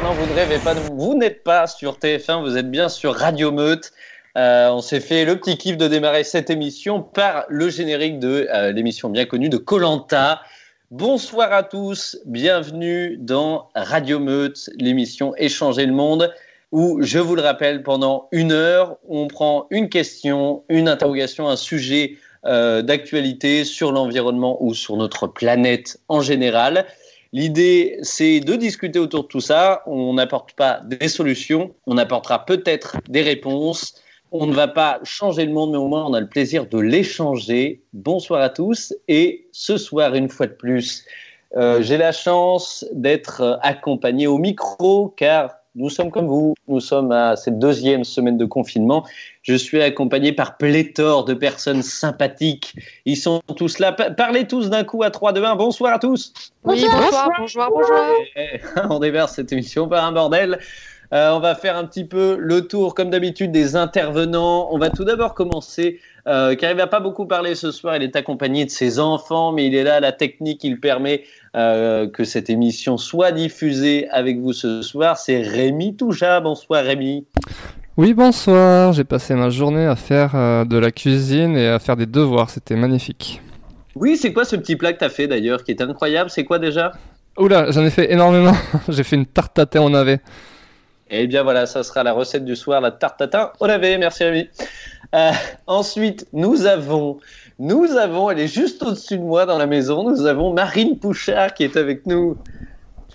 Non, vous ne rêvez pas, vous n'êtes pas sur TF1, vous êtes bien sur Radio Meute. Euh, on s'est fait le petit kiff de démarrer cette émission par le générique de euh, l'émission bien connue de Colanta. Bonsoir à tous, bienvenue dans Radio Meute, l'émission Échanger le monde, où, je vous le rappelle, pendant une heure, on prend une question, une interrogation, un sujet euh, d'actualité sur l'environnement ou sur notre planète en général. L'idée, c'est de discuter autour de tout ça. On n'apporte pas des solutions, on apportera peut-être des réponses on ne va pas changer le monde, mais au moins on a le plaisir de l'échanger. Bonsoir à tous. Et ce soir, une fois de plus, euh, j'ai la chance d'être euh, accompagné au micro, car nous sommes comme vous, nous sommes à cette deuxième semaine de confinement. Je suis accompagné par pléthore de personnes sympathiques. Ils sont tous là. Parlez tous d'un coup à 3, 2, 1. Bonsoir à tous. Oui, bonsoir, bonjour, bonjour. On déverse cette émission par un bordel. Euh, on va faire un petit peu le tour, comme d'habitude, des intervenants. On va tout d'abord commencer, euh, car il va pas beaucoup parler ce soir. Il est accompagné de ses enfants, mais il est là. La technique, il permet euh, que cette émission soit diffusée avec vous ce soir. C'est Rémi Touja. Bonsoir Rémi. Oui, bonsoir. J'ai passé ma journée à faire euh, de la cuisine et à faire des devoirs. C'était magnifique. Oui, c'est quoi ce petit plat que tu as fait d'ailleurs, qui est incroyable? C'est quoi déjà? Oula, j'en ai fait énormément. J'ai fait une tarte à thé en navet. Eh bien voilà, ça sera la recette du soir, la tarte tatin au navet. Merci Rémi. Euh, ensuite, nous avons, nous avons, elle est juste au-dessus de moi dans la maison, nous avons Marine Pouchard qui est avec nous.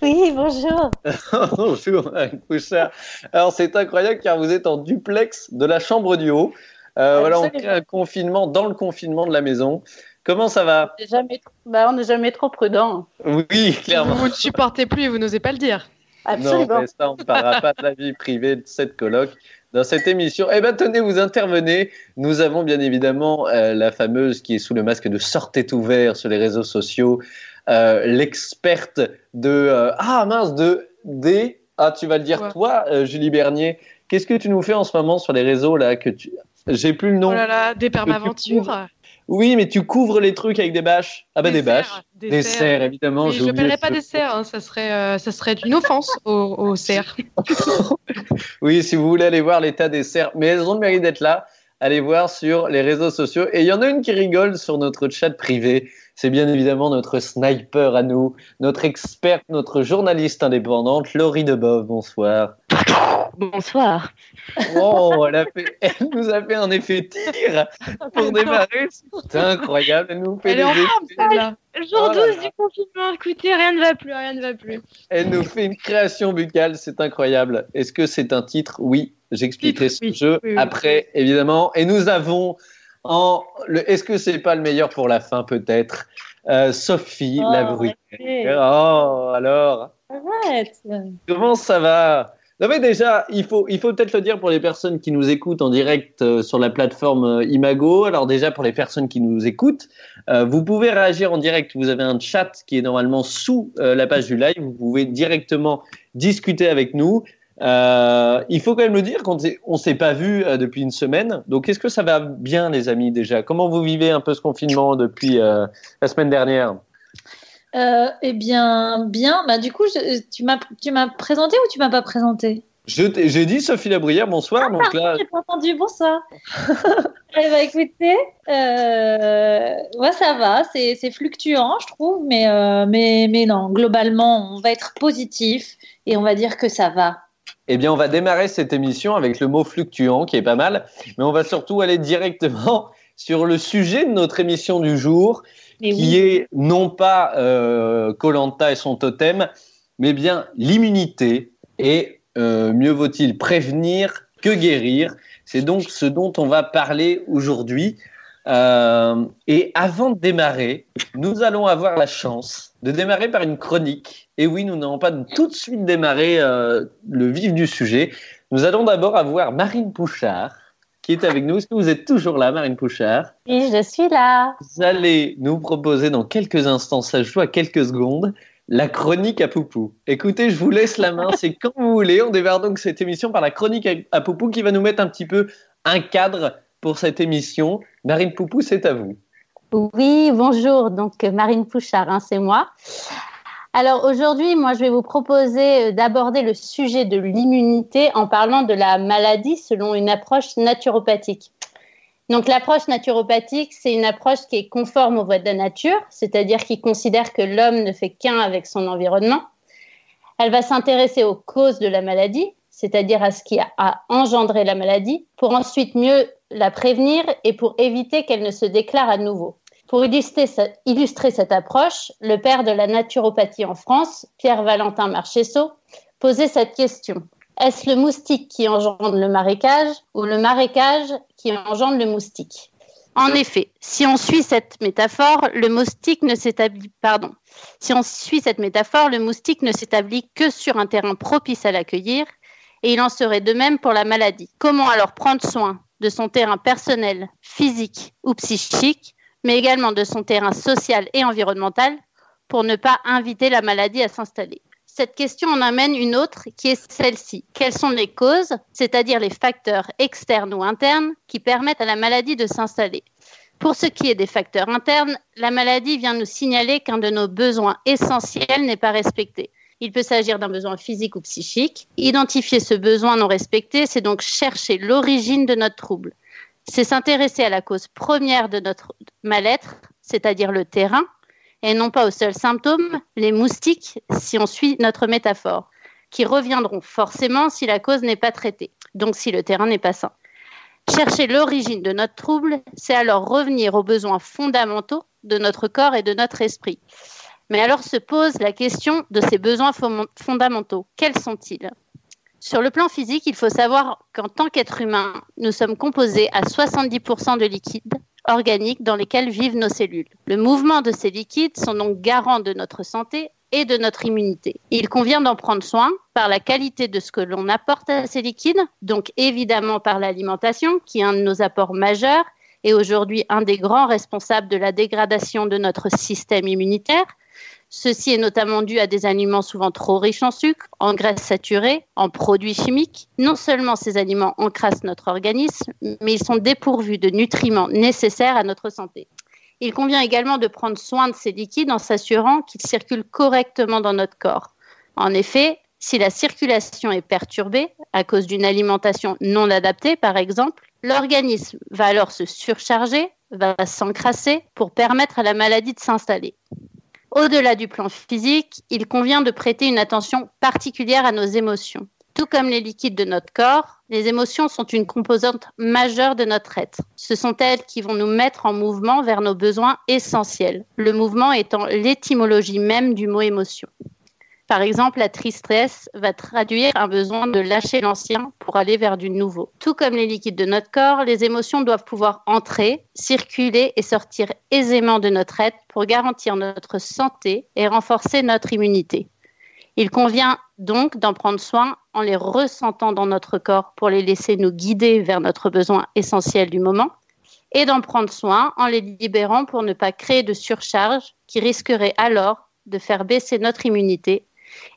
Oui, bonjour. bonjour Marine Pouchard. Alors c'est incroyable car vous êtes en duplex de la chambre du haut. Euh, voilà, on crée un confinement dans le confinement de la maison. Comment ça va? Jamais... bah, On n'est jamais trop prudent. Oui, clairement. Vous ne supportez plus et vous n'osez pas le dire. Absolument. Non, mais ça, on ne parlera pas de la vie privée de cette colloque dans cette émission. Eh bien, tenez, vous intervenez. Nous avons bien évidemment euh, la fameuse qui est sous le masque de Sortez ouvert sur les réseaux sociaux, euh, l'experte de euh, ah mince de des ah tu vas le dire toi, Julie Bernier. Qu'est-ce que tu nous fais en ce moment sur les réseaux là que tu j'ai plus le nom. Oh là là, des permaventures. Oui, mais tu couvres les trucs avec des bâches. Ah bah des, bâches. Des, cerfs, évidemment. je ne pas des cerfs, hein, ça, serait, euh, ça serait une offense aux, aux cerfs. oui, si vous voulez aller voir l'état des cerfs, mais elles ont le mérite d'être là, allez voir sur les réseaux sociaux. Et il y en a une qui rigole sur notre chat privé. C'est bien évidemment notre sniper à nous, notre experte, notre journaliste indépendante, Laurie Debov. Bonsoir. Bonsoir. Oh, elle, a fait, elle, nous a fait un effet tir pour démarrer. C'est incroyable. Elle nous fait elle est là. Jour 12 du confinement. Écoutez, rien ne va plus, rien ne va plus. Elle nous fait une création buccale. C'est incroyable. Est-ce que c'est un titre? Oui, j'expliquerai ce jeu après, évidemment. Et nous avons en le. Est-ce que c'est pas le meilleur pour la fin, peut-être? Euh, Sophie oh, la Oh, alors. Arrête. Comment ça va? Non mais déjà, il faut, il faut peut-être le dire pour les personnes qui nous écoutent en direct euh, sur la plateforme euh, Imago. Alors déjà pour les personnes qui nous écoutent, euh, vous pouvez réagir en direct. Vous avez un chat qui est normalement sous la page du live. Vous pouvez directement discuter avec nous. il faut quand même le dire qu'on ne s'est pas vu depuis une semaine. Donc est-ce que ça va bien les amis déjà? Comment vous vivez un peu ce confinement depuis la semaine dernière? Euh, eh bien, bien. Bah, du coup, tu m'as présenté ou tu m'as pas présenté? J'ai dit Sophie Labrière, bonsoir. Ah, donc là... j'ai pas entendu, bonsoir. eh bien, écoutez, euh, ça va, c'est fluctuant, je trouve, mais, euh, mais, mais non, globalement, on va être positif et on va dire que ça va. Eh bien, on va démarrer cette émission avec le mot fluctuant, qui est pas mal, mais on va surtout aller directement sur le sujet de notre émission du jour, qui est non pas Colanta euh, et son totem, mais bien l'immunité. Et euh, mieux vaut-il prévenir que guérir. C'est donc ce dont on va parler aujourd'hui. Euh, et avant de démarrer, nous allons avoir la chance de démarrer par une chronique. Et oui, nous n'allons pas tout de suite démarrer le vif du sujet. Nous allons d'abord avoir Marine Pouchard, qui est avec nous. Est-ce que vous êtes toujours là, Marine Pouchard Oui, je suis là. Vous allez nous proposer dans quelques instants, ça joue à quelques secondes, la chronique à Poupou. Écoutez, je vous laisse la main, c'est quand vous voulez. On démarre donc cette émission par la chronique à Poupou qui va nous mettre un petit peu un cadre pour cette émission. Marine Poupou, c'est à vous. Oui, bonjour. Donc, Marine Pouchard, hein, c'est moi. Alors aujourd'hui, moi, je vais vous proposer euh, d'aborder le sujet de l'immunité en parlant de la maladie selon une approche naturopathique. Donc l'approche naturopathique, c'est une approche qui est conforme aux voies de la nature, c'est-à-dire qui considère que l'homme ne fait qu'un avec son environnement. Elle va s'intéresser aux causes de la maladie, c'est-à-dire à ce qui a engendré la maladie, pour ensuite mieux la prévenir et pour éviter qu'elle ne se déclare à nouveau. Pour illustrer, cette approche, le père de la naturopathie en France, Pierre-Valentin Marchesso, posait cette question. Est-ce le moustique qui engendre le marécage ou le marécage qui engendre le moustique? En effet, si on suit cette métaphore, le moustique ne s'établit pardon. Si on suit cette métaphore, le moustique ne s'établit que sur un terrain propice à l'accueillir et il en serait de même pour la maladie. Comment alors prendre soin de son terrain personnel, physique ou psychique, mais également de son terrain social et environnemental pour ne pas inviter la maladie à s'installer cette question en amène une autre qui est celle-ci. Quelles sont les causes, c'est-à-dire les facteurs externes ou internes qui permettent à la maladie de s'installer? Pour ce qui est des facteurs internes, la maladie vient nous signaler qu'un de nos besoins essentiels n'est pas respecté. Il peut s'agir d'un besoin physique ou psychique. Identifier ce besoin non respecté, c'est donc chercher l'origine de notre trouble. C'est s'intéresser à la cause première de notre mal-être, c'est-à-dire le terrain, et non pas aux seuls symptômes, les moustiques, si on suit notre métaphore, qui reviendront forcément si la cause n'est pas traitée, donc si le terrain n'est pas sain. Chercher l'origine de notre trouble, c'est alors revenir aux besoins fondamentaux de notre corps et de notre esprit. Mais alors se pose la question de ces besoins fondamentaux. Quels sont-ils? Sur le plan physique, il faut savoir qu'en tant qu'être humain, nous sommes composés à 70% de liquide, organiques dans lesquels vivent nos cellules. Le mouvement de ces liquides sont donc garants de notre santé et de notre immunité. Il convient d'en prendre soin par la qualité de ce que l'on apporte à ces liquides, donc évidemment par l'alimentation, qui est un de nos apports majeurs et aujourd'hui un des grands responsables de la dégradation de notre système immunitaire, Ceci est notamment dû à des aliments souvent trop riches en sucre, en graisses saturées, en produits chimiques. Non seulement ces aliments encrassent notre organisme, mais ils sont dépourvus de nutriments nécessaires à notre santé. Il convient également de prendre soin de ces liquides en s'assurant qu'ils circulent correctement dans notre corps. En effet, si la circulation est perturbée à cause d'une alimentation non adaptée, par exemple, l'organisme va alors se surcharger, va s'encrasser pour permettre à la maladie de s'installer. Au-delà du plan physique, il convient de prêter une attention particulière à nos émotions. Tout comme les liquides de notre corps, les émotions sont une composante majeure de notre être. Ce sont elles qui vont nous mettre en mouvement vers nos besoins essentiels, le mouvement étant l'étymologie même du mot émotion. Par exemple, la tristesse va traduire un besoin de lâcher l'ancien pour aller vers du nouveau. Tout comme les liquides de notre corps, les émotions doivent pouvoir entrer, circuler et sortir aisément de notre être pour garantir notre santé et renforcer notre immunité. Il convient donc d'en prendre soin en les ressentant dans notre corps pour les laisser nous guider vers notre besoin essentiel du moment et d'en prendre soin en les libérant pour ne pas créer de surcharge qui risquerait alors de faire baisser notre immunité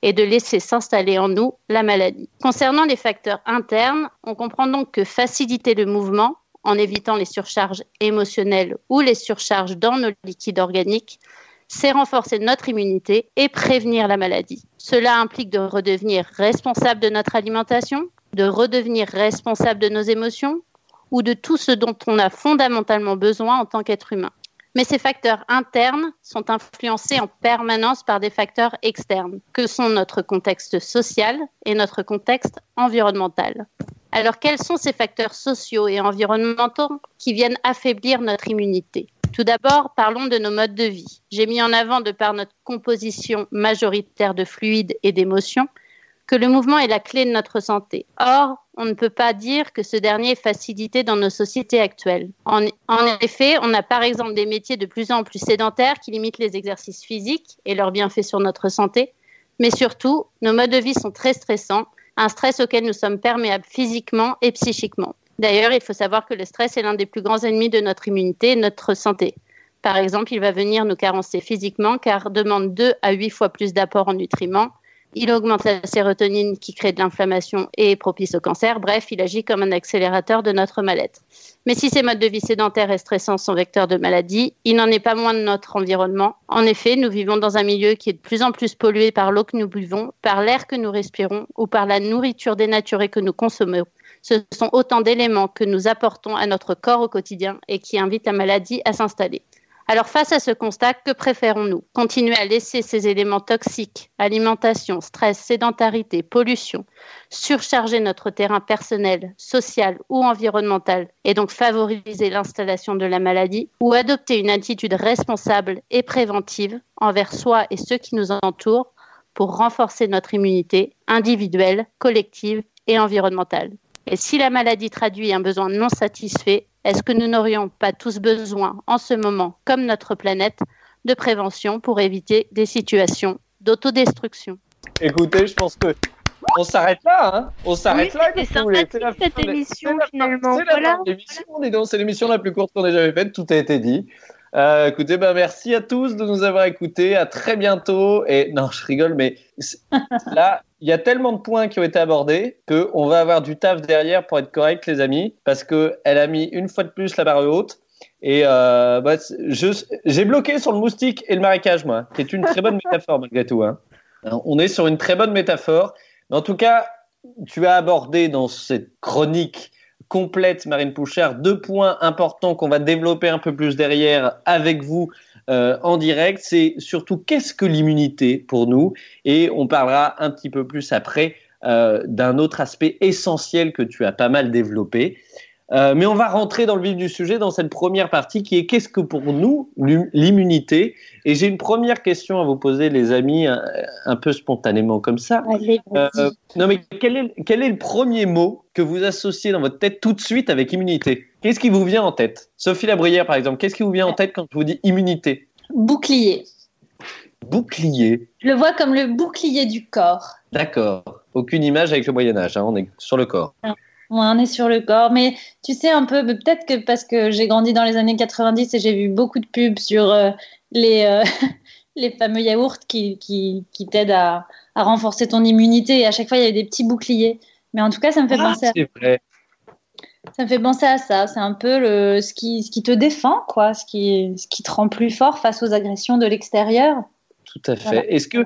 et de laisser s'installer en nous la maladie. Concernant les facteurs internes, on comprend donc que faciliter le mouvement en évitant les surcharges émotionnelles ou les surcharges dans nos liquides organiques, c'est renforcer notre immunité et prévenir la maladie. Cela implique de redevenir responsable de notre alimentation, de redevenir responsable de nos émotions ou de tout ce dont on a fondamentalement besoin en tant qu'être humain. Mais ces facteurs internes sont influencés en permanence par des facteurs externes, que sont notre contexte social et notre contexte environnemental. Alors quels sont ces facteurs sociaux et environnementaux qui viennent affaiblir notre immunité? Tout d'abord, parlons de nos modes de vie. J'ai mis en avant, de par notre composition majoritaire de fluides et d'émotions, que le mouvement est la clé de notre santé. Or, on ne peut pas dire que ce dernier est facilité dans nos sociétés actuelles. En, effet, on a par exemple des métiers de plus en plus sédentaires qui limitent les exercices physiques et leurs bienfaits sur notre santé. Mais surtout, nos modes de vie sont très stressants, un stress auquel nous sommes perméables physiquement et psychiquement. D'ailleurs, il faut savoir que le stress est l'un des plus grands ennemis de notre immunité et notre santé. Par exemple, il va venir nous carencer physiquement car demande 2 à 8 fois plus d'apport en nutriments, Il augmente la sérotonine qui crée de l'inflammation et est propice au cancer. Bref, il agit comme un accélérateur de notre mal-être. Mais si ces modes de vie sédentaires et stressants sont vecteurs de maladies, il n'en est pas moins de notre environnement. En effet, nous vivons dans un milieu qui est de plus en plus pollué par l'eau que nous buvons, par l'air que nous respirons ou par la nourriture dénaturée que nous consommons. Ce sont autant d'éléments que nous apportons à notre corps au quotidien et qui invitent la maladie à s'installer. Alors face à ce constat, que préférons-nous? Continuer à laisser ces éléments toxiques, alimentation, stress, sédentarité, pollution, surcharger notre terrain personnel, social ou environnemental et donc favoriser l'installation de la maladie ou adopter une attitude responsable et préventive envers soi et ceux qui nous entourent pour renforcer notre immunité individuelle, collective et environnementale. Et si la maladie traduit un besoin non satisfait, est-ce que nous n'aurions pas tous besoin, en ce moment, comme notre planète, de prévention pour éviter des situations d'autodestruction? Écoutez, je pense que on s'arrête là, hein On s'arrête là. C'est sympathique cette émission finalement. C'est l'émission la plus courte qu'on ait jamais faite. Tout a été dit. Euh, écoutez, ben merci à tous de nous avoir écoutés. À très bientôt. Et non, je rigole, mais là, il y a tellement de points qui ont été abordés qu'on va avoir du taf derrière pour être correct, les amis, parce qu'elle a mis une fois de plus la barre haute. Et euh, bah, j'ai bloqué sur le moustique et le marécage, moi, qui est une très bonne métaphore malgré tout. Hein. On est sur une très bonne métaphore. Mais en tout cas, tu as abordé dans cette chronique complète, Marine Pouchard, deux points importants qu'on va développer un peu plus derrière avec vous euh, en direct. C'est surtout qu'est-ce que l'immunité pour nous et on parlera un petit peu plus après euh, d'un autre aspect essentiel que tu as pas mal développé. Euh, mais on va rentrer dans le vif du sujet dans cette première partie qui est qu'est-ce que pour nous l'immunité? Et j'ai une première question à vous poser, les amis, un, peu spontanément comme ça. euh, non, mais quel est, quel est le premier mot que vous associez dans votre tête tout de suite avec immunité? Qu'est-ce qui vous vient en tête? Sophie Labrière, par exemple, qu'est-ce qui vous vient en tête quand je vous dis immunité? Bouclier. Bouclier. Je le vois comme le bouclier du corps. D'accord. Aucune image avec le Moyen Âge, hein, on est sur le corps. Non on est sur le corps. Mais tu sais, un peu, peut-être que parce que j'ai grandi dans les années 90 et j'ai vu beaucoup de pubs sur euh, les, euh, les fameux yaourts qui, qui, qui t'aident à, à, renforcer ton immunité. Et à chaque fois, il y avait des petits boucliers. Mais en tout cas, ça me fait ah, penser à vrai. Ça me fait penser à ça. C'est un peu le, ce, qui, ce qui te défend, quoi, ce qui, ce qui te rend plus fort face aux agressions de l'extérieur. Tout à fait. Voilà. Est-ce que,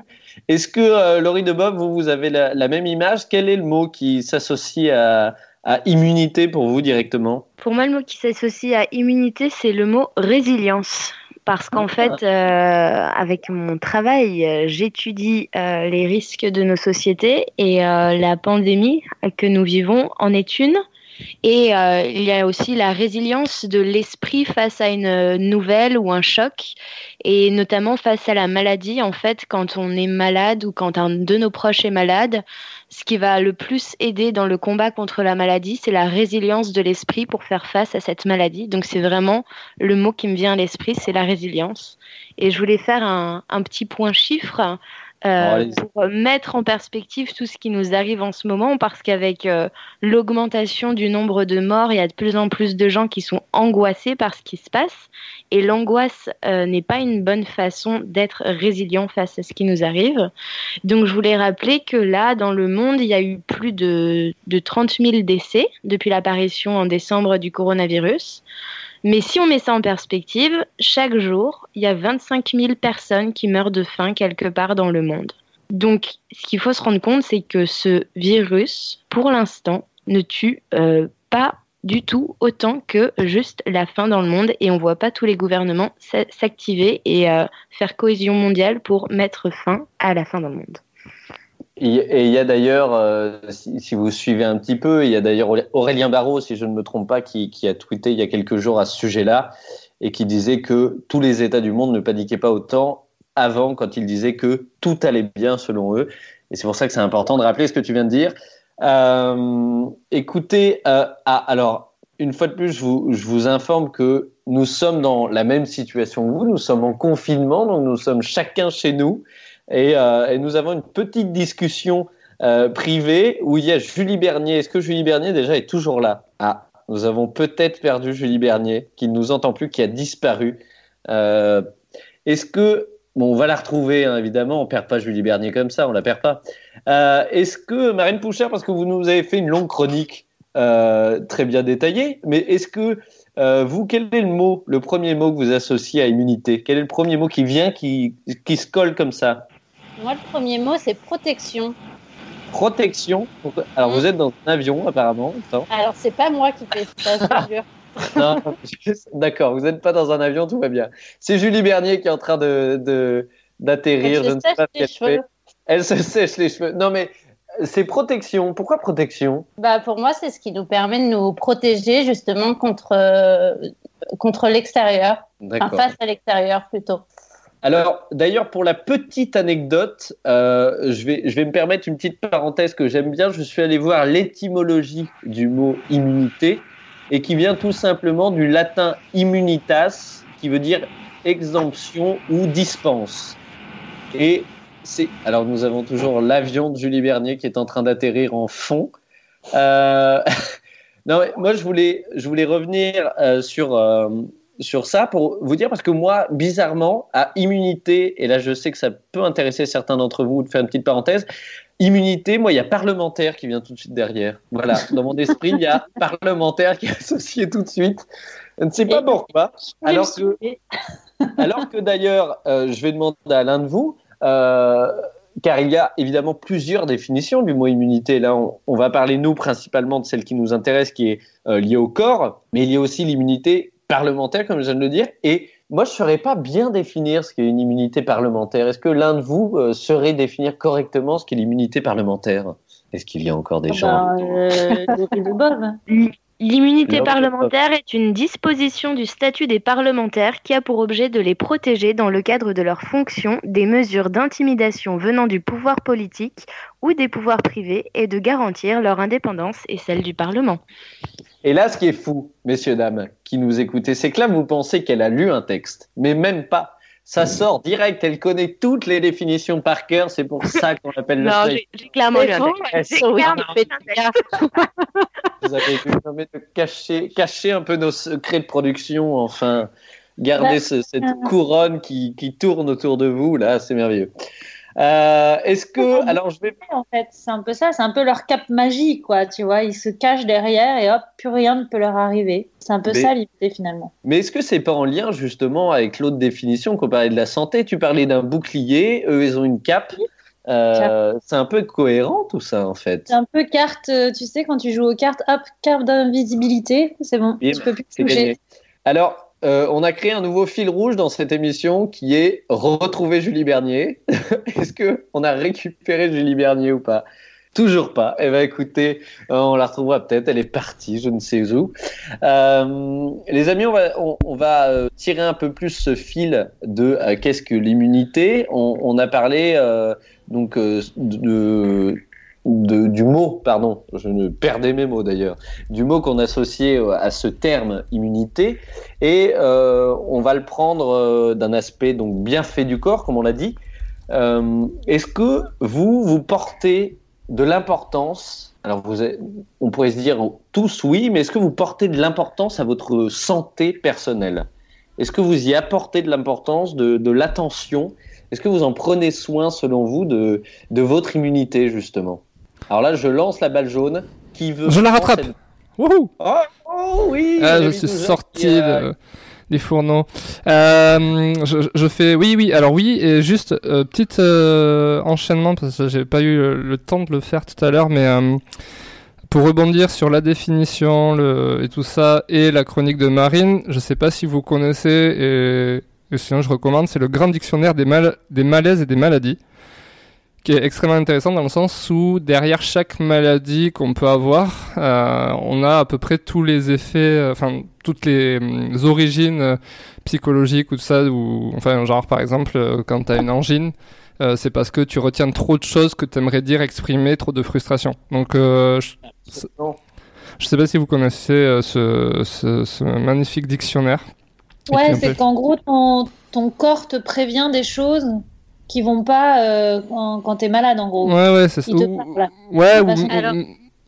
est-ce que euh, Laurie de Bob, vous, vous avez la, la, même image? Quel est le mot qui s'associe à, à immunité pour vous directement? Pour moi, le mot qui s'associe à immunité, c'est le mot résilience. Parce qu'en fait, euh, avec mon travail, j'étudie euh, les risques de nos sociétés et euh, la pandémie que nous vivons en est une. Et euh, il y a aussi la résilience de l'esprit face à une nouvelle ou un choc, et notamment face à la maladie. En fait, quand on est malade ou quand un de nos proches est malade, ce qui va le plus aider dans le combat contre la maladie, c'est la résilience de l'esprit pour faire face à cette maladie. Donc c'est vraiment le mot qui me vient à l'esprit, c'est la résilience. Et je voulais faire un, un petit point chiffre. Euh, pour mettre en perspective tout ce qui nous arrive en ce moment, parce qu'avec euh, l'augmentation du nombre de morts, il y a de plus en plus de gens qui sont angoissés par ce qui se passe, et l'angoisse euh, n'est pas une bonne façon d'être résilient face à ce qui nous arrive. Donc je voulais rappeler que là, dans le monde, il y a eu plus de, de 30 000 décès depuis l'apparition en décembre du coronavirus. Mais si on met ça en perspective, chaque jour, il y a 25 000 personnes qui meurent de faim quelque part dans le monde. Donc, ce qu'il faut se rendre compte, c'est que ce virus, pour l'instant, ne tue euh, pas du tout autant que juste la faim dans le monde et on voit pas tous les gouvernements s'activer et euh, faire cohésion mondiale pour mettre fin à la faim dans le monde. Et il y a d'ailleurs, euh, si, vous suivez un petit peu, il y a d'ailleurs Aurélien Barraud, si je ne me trompe pas, qui, a tweeté il y a quelques jours à ce sujet-là et qui disait que tous les États du monde ne paniquaient pas autant avant quand il disait que tout allait bien selon eux. Et c'est pour ça que c'est important de rappeler ce que tu viens de dire. Euh, écoutez, euh, ah, alors, une fois de plus, je vous informe que nous sommes dans la même situation que vous. Nous sommes en confinement, donc nous sommes chacun chez nous. Et, euh, et, nous avons une petite discussion euh, privée où il y a Julie Bernier. Est-ce que Julie Bernier déjà est toujours là? Ah, nous avons peut-être perdu Julie Bernier, qui ne nous entend plus, qui a disparu. Euh, Est-ce que bon, on va la retrouver, hein, évidemment. On perd pas Julie Bernier comme ça, on la perd pas. Est-ce que, Marine Pouchard, parce que vous nous avez fait une longue chronique très bien détaillée, mais est-ce que vous, quel est le mot, le premier mot que vous associez à immunité? Quel est le premier mot qui vient, qui, qui se colle comme ça? Moi, le premier mot, c'est protection. Protection. Alors, vous êtes dans un avion, apparemment. Attends. Alors, c'est pas moi qui fais ça, c'est sûr. Non, D'accord, vous n'êtes pas dans un avion, tout va bien. C'est Julie Bernier qui est en train de, d'atterrir. Je ne sais pas ce qu'elle fait. Elle se sèche les cheveux. Non, mais c'est protection. Pourquoi protection? Bah, pour moi, c'est ce qui nous permet de nous protéger justement contre, euh, contre l'extérieur, enfin, face à l'extérieur plutôt. Alors, d'ailleurs, pour la petite anecdote, euh, je, vais, me permettre une petite parenthèse que j'aime bien. Je suis allé voir l'étymologie du mot immunité et qui vient tout simplement du latin immunitas, qui veut dire exemption ou dispense. Et c'est. Alors, nous avons toujours l'avion de Julie Bernier qui est en train d'atterrir en fond. Euh, non, moi, je voulais, je voulais revenir euh, sur. Sur ça pour vous dire parce que moi, bizarrement, à immunité, et là je sais que ça peut intéresser certains d'entre vous de faire une petite parenthèse, immunité, moi il y a parlementaire qui vient tout de suite derrière. Voilà, dans mon esprit, il y a parlementaire qui est associé tout de suite. Je ne sais pas pourquoi. Alors que, alors que d'ailleurs, euh, je vais demander à l'un de vous, euh, car il y a évidemment plusieurs définitions du mot immunité. Là, on, on va parler, nous, principalement de celle qui nous intéresse, qui est euh, liée au corps, mais il y a aussi l'immunité parlementaire, comme je viens de le dire. Et moi, je ne saurais pas bien définir ce qu'est une immunité parlementaire. Est-ce que l'un de vous euh, saurait définir correctement ce qu'est l'immunité parlementaire? Est-ce qu'il y a encore des gens Ben, euh, Bob. L'immunité parlementaire est une disposition du statut des parlementaires qui a pour objet de les protéger dans le cadre de leurs fonctions des mesures d'intimidation venant du pouvoir politique ou des pouvoirs privés et de garantir leur indépendance et celle du Parlement. Et là, ce qui est fou, messieurs, dames, qui nous écoutez, c'est que là, vous pensez qu'elle a lu un texte, mais même pas. Ça sort direct, elle connaît toutes les définitions par cœur, c'est pour ça qu'on l'appelle le Non, j'ai clairement lu un texte. Vous avez mais de cacher, cacher un peu nos secrets de production, enfin, garder Bah, ce- cette euh. couronne qui, qui tourne autour de vous, là, c'est merveilleux. Euh, Est-ce que, alors je vais En fait, c'est un peu ça, c'est un peu leur cap magie, quoi, tu vois. Ils se cachent derrière et hop, plus rien ne peut leur arriver. C'est un peu Mais- ça l'idée finalement. Mais est-ce que c'est pas en lien justement avec l'autre définition qu'on parlait de la santé? Tu parlais d'un bouclier, eux ils ont une cape. Euh, c'est un peu cohérent tout ça en fait. C'est un peu carte, euh, tu sais, quand tu joues aux cartes, hop, carte d'invisibilité, c'est bon, tu peux plus toucher. gagné. Alors, euh, on a créé un nouveau fil rouge dans cette émission qui est retrouver Julie Bernier. Est-ce que on a récupéré Julie Bernier ou pas? Toujours pas. Eh ben écoutez, euh, on la retrouvera peut-être. Elle est partie, je ne sais où. Euh, les amis, on va, tirer un peu plus ce fil de qu'est-ce que l'immunité? On, a parlé donc de, de- du mot, pardon, je ne perdais mes mots d'ailleurs, du mot qu'on associait euh, à ce terme immunité, et euh, on va le prendre euh, d'un aspect donc bien fait du corps, comme on l'a dit. Euh, Est-ce que vous vous portez de l'importance alors, vous on pourrait se dire tous oui, mais est-ce que vous portez de l'importance à votre santé personnelle? Est-ce que vous y apportez de l'importance, de, de l'attention? Est-ce que vous en prenez soin, selon vous, de, de votre immunité, justement? Alors là, je lance la balle jaune. Qui veut Je la rattrape. cette- Wouhou Oh, oh oui Ah, je suis sorti de- des fourneaux. Euh, je, je fais oui, oui. Alors oui, et juste euh, petit euh, enchaînement parce que j'ai pas eu le, le temps de le faire tout à l'heure, mais euh, pour rebondir sur la définition le, et tout ça et la chronique de Marine, je sais pas si vous connaissez et, et sinon je recommande, c'est le Grand Dictionnaire des, mal, des malaises et des maladies qui est extrêmement intéressant dans le sens où derrière chaque maladie qu'on peut avoir, euh, on a à peu près tous les effets, euh, enfin toutes les, hum, les origines euh, psychologiques ou tout ça, ou enfin genre par exemple quand tu as une angine, euh, c'est parce que tu retiens trop de choses que tu aimerais dire exprimer, trop de frustration. Donc euh, je, je sais pas si vous connaissez euh, ce, ce, ce magnifique dictionnaire. Ouais, c'est peu- qu'en gros, ton, ton corps te prévient des choses qui vont pas euh, quand, quand t'es malade, en gros. Ouais ouais c'est ça. Ouais, ou- Alors-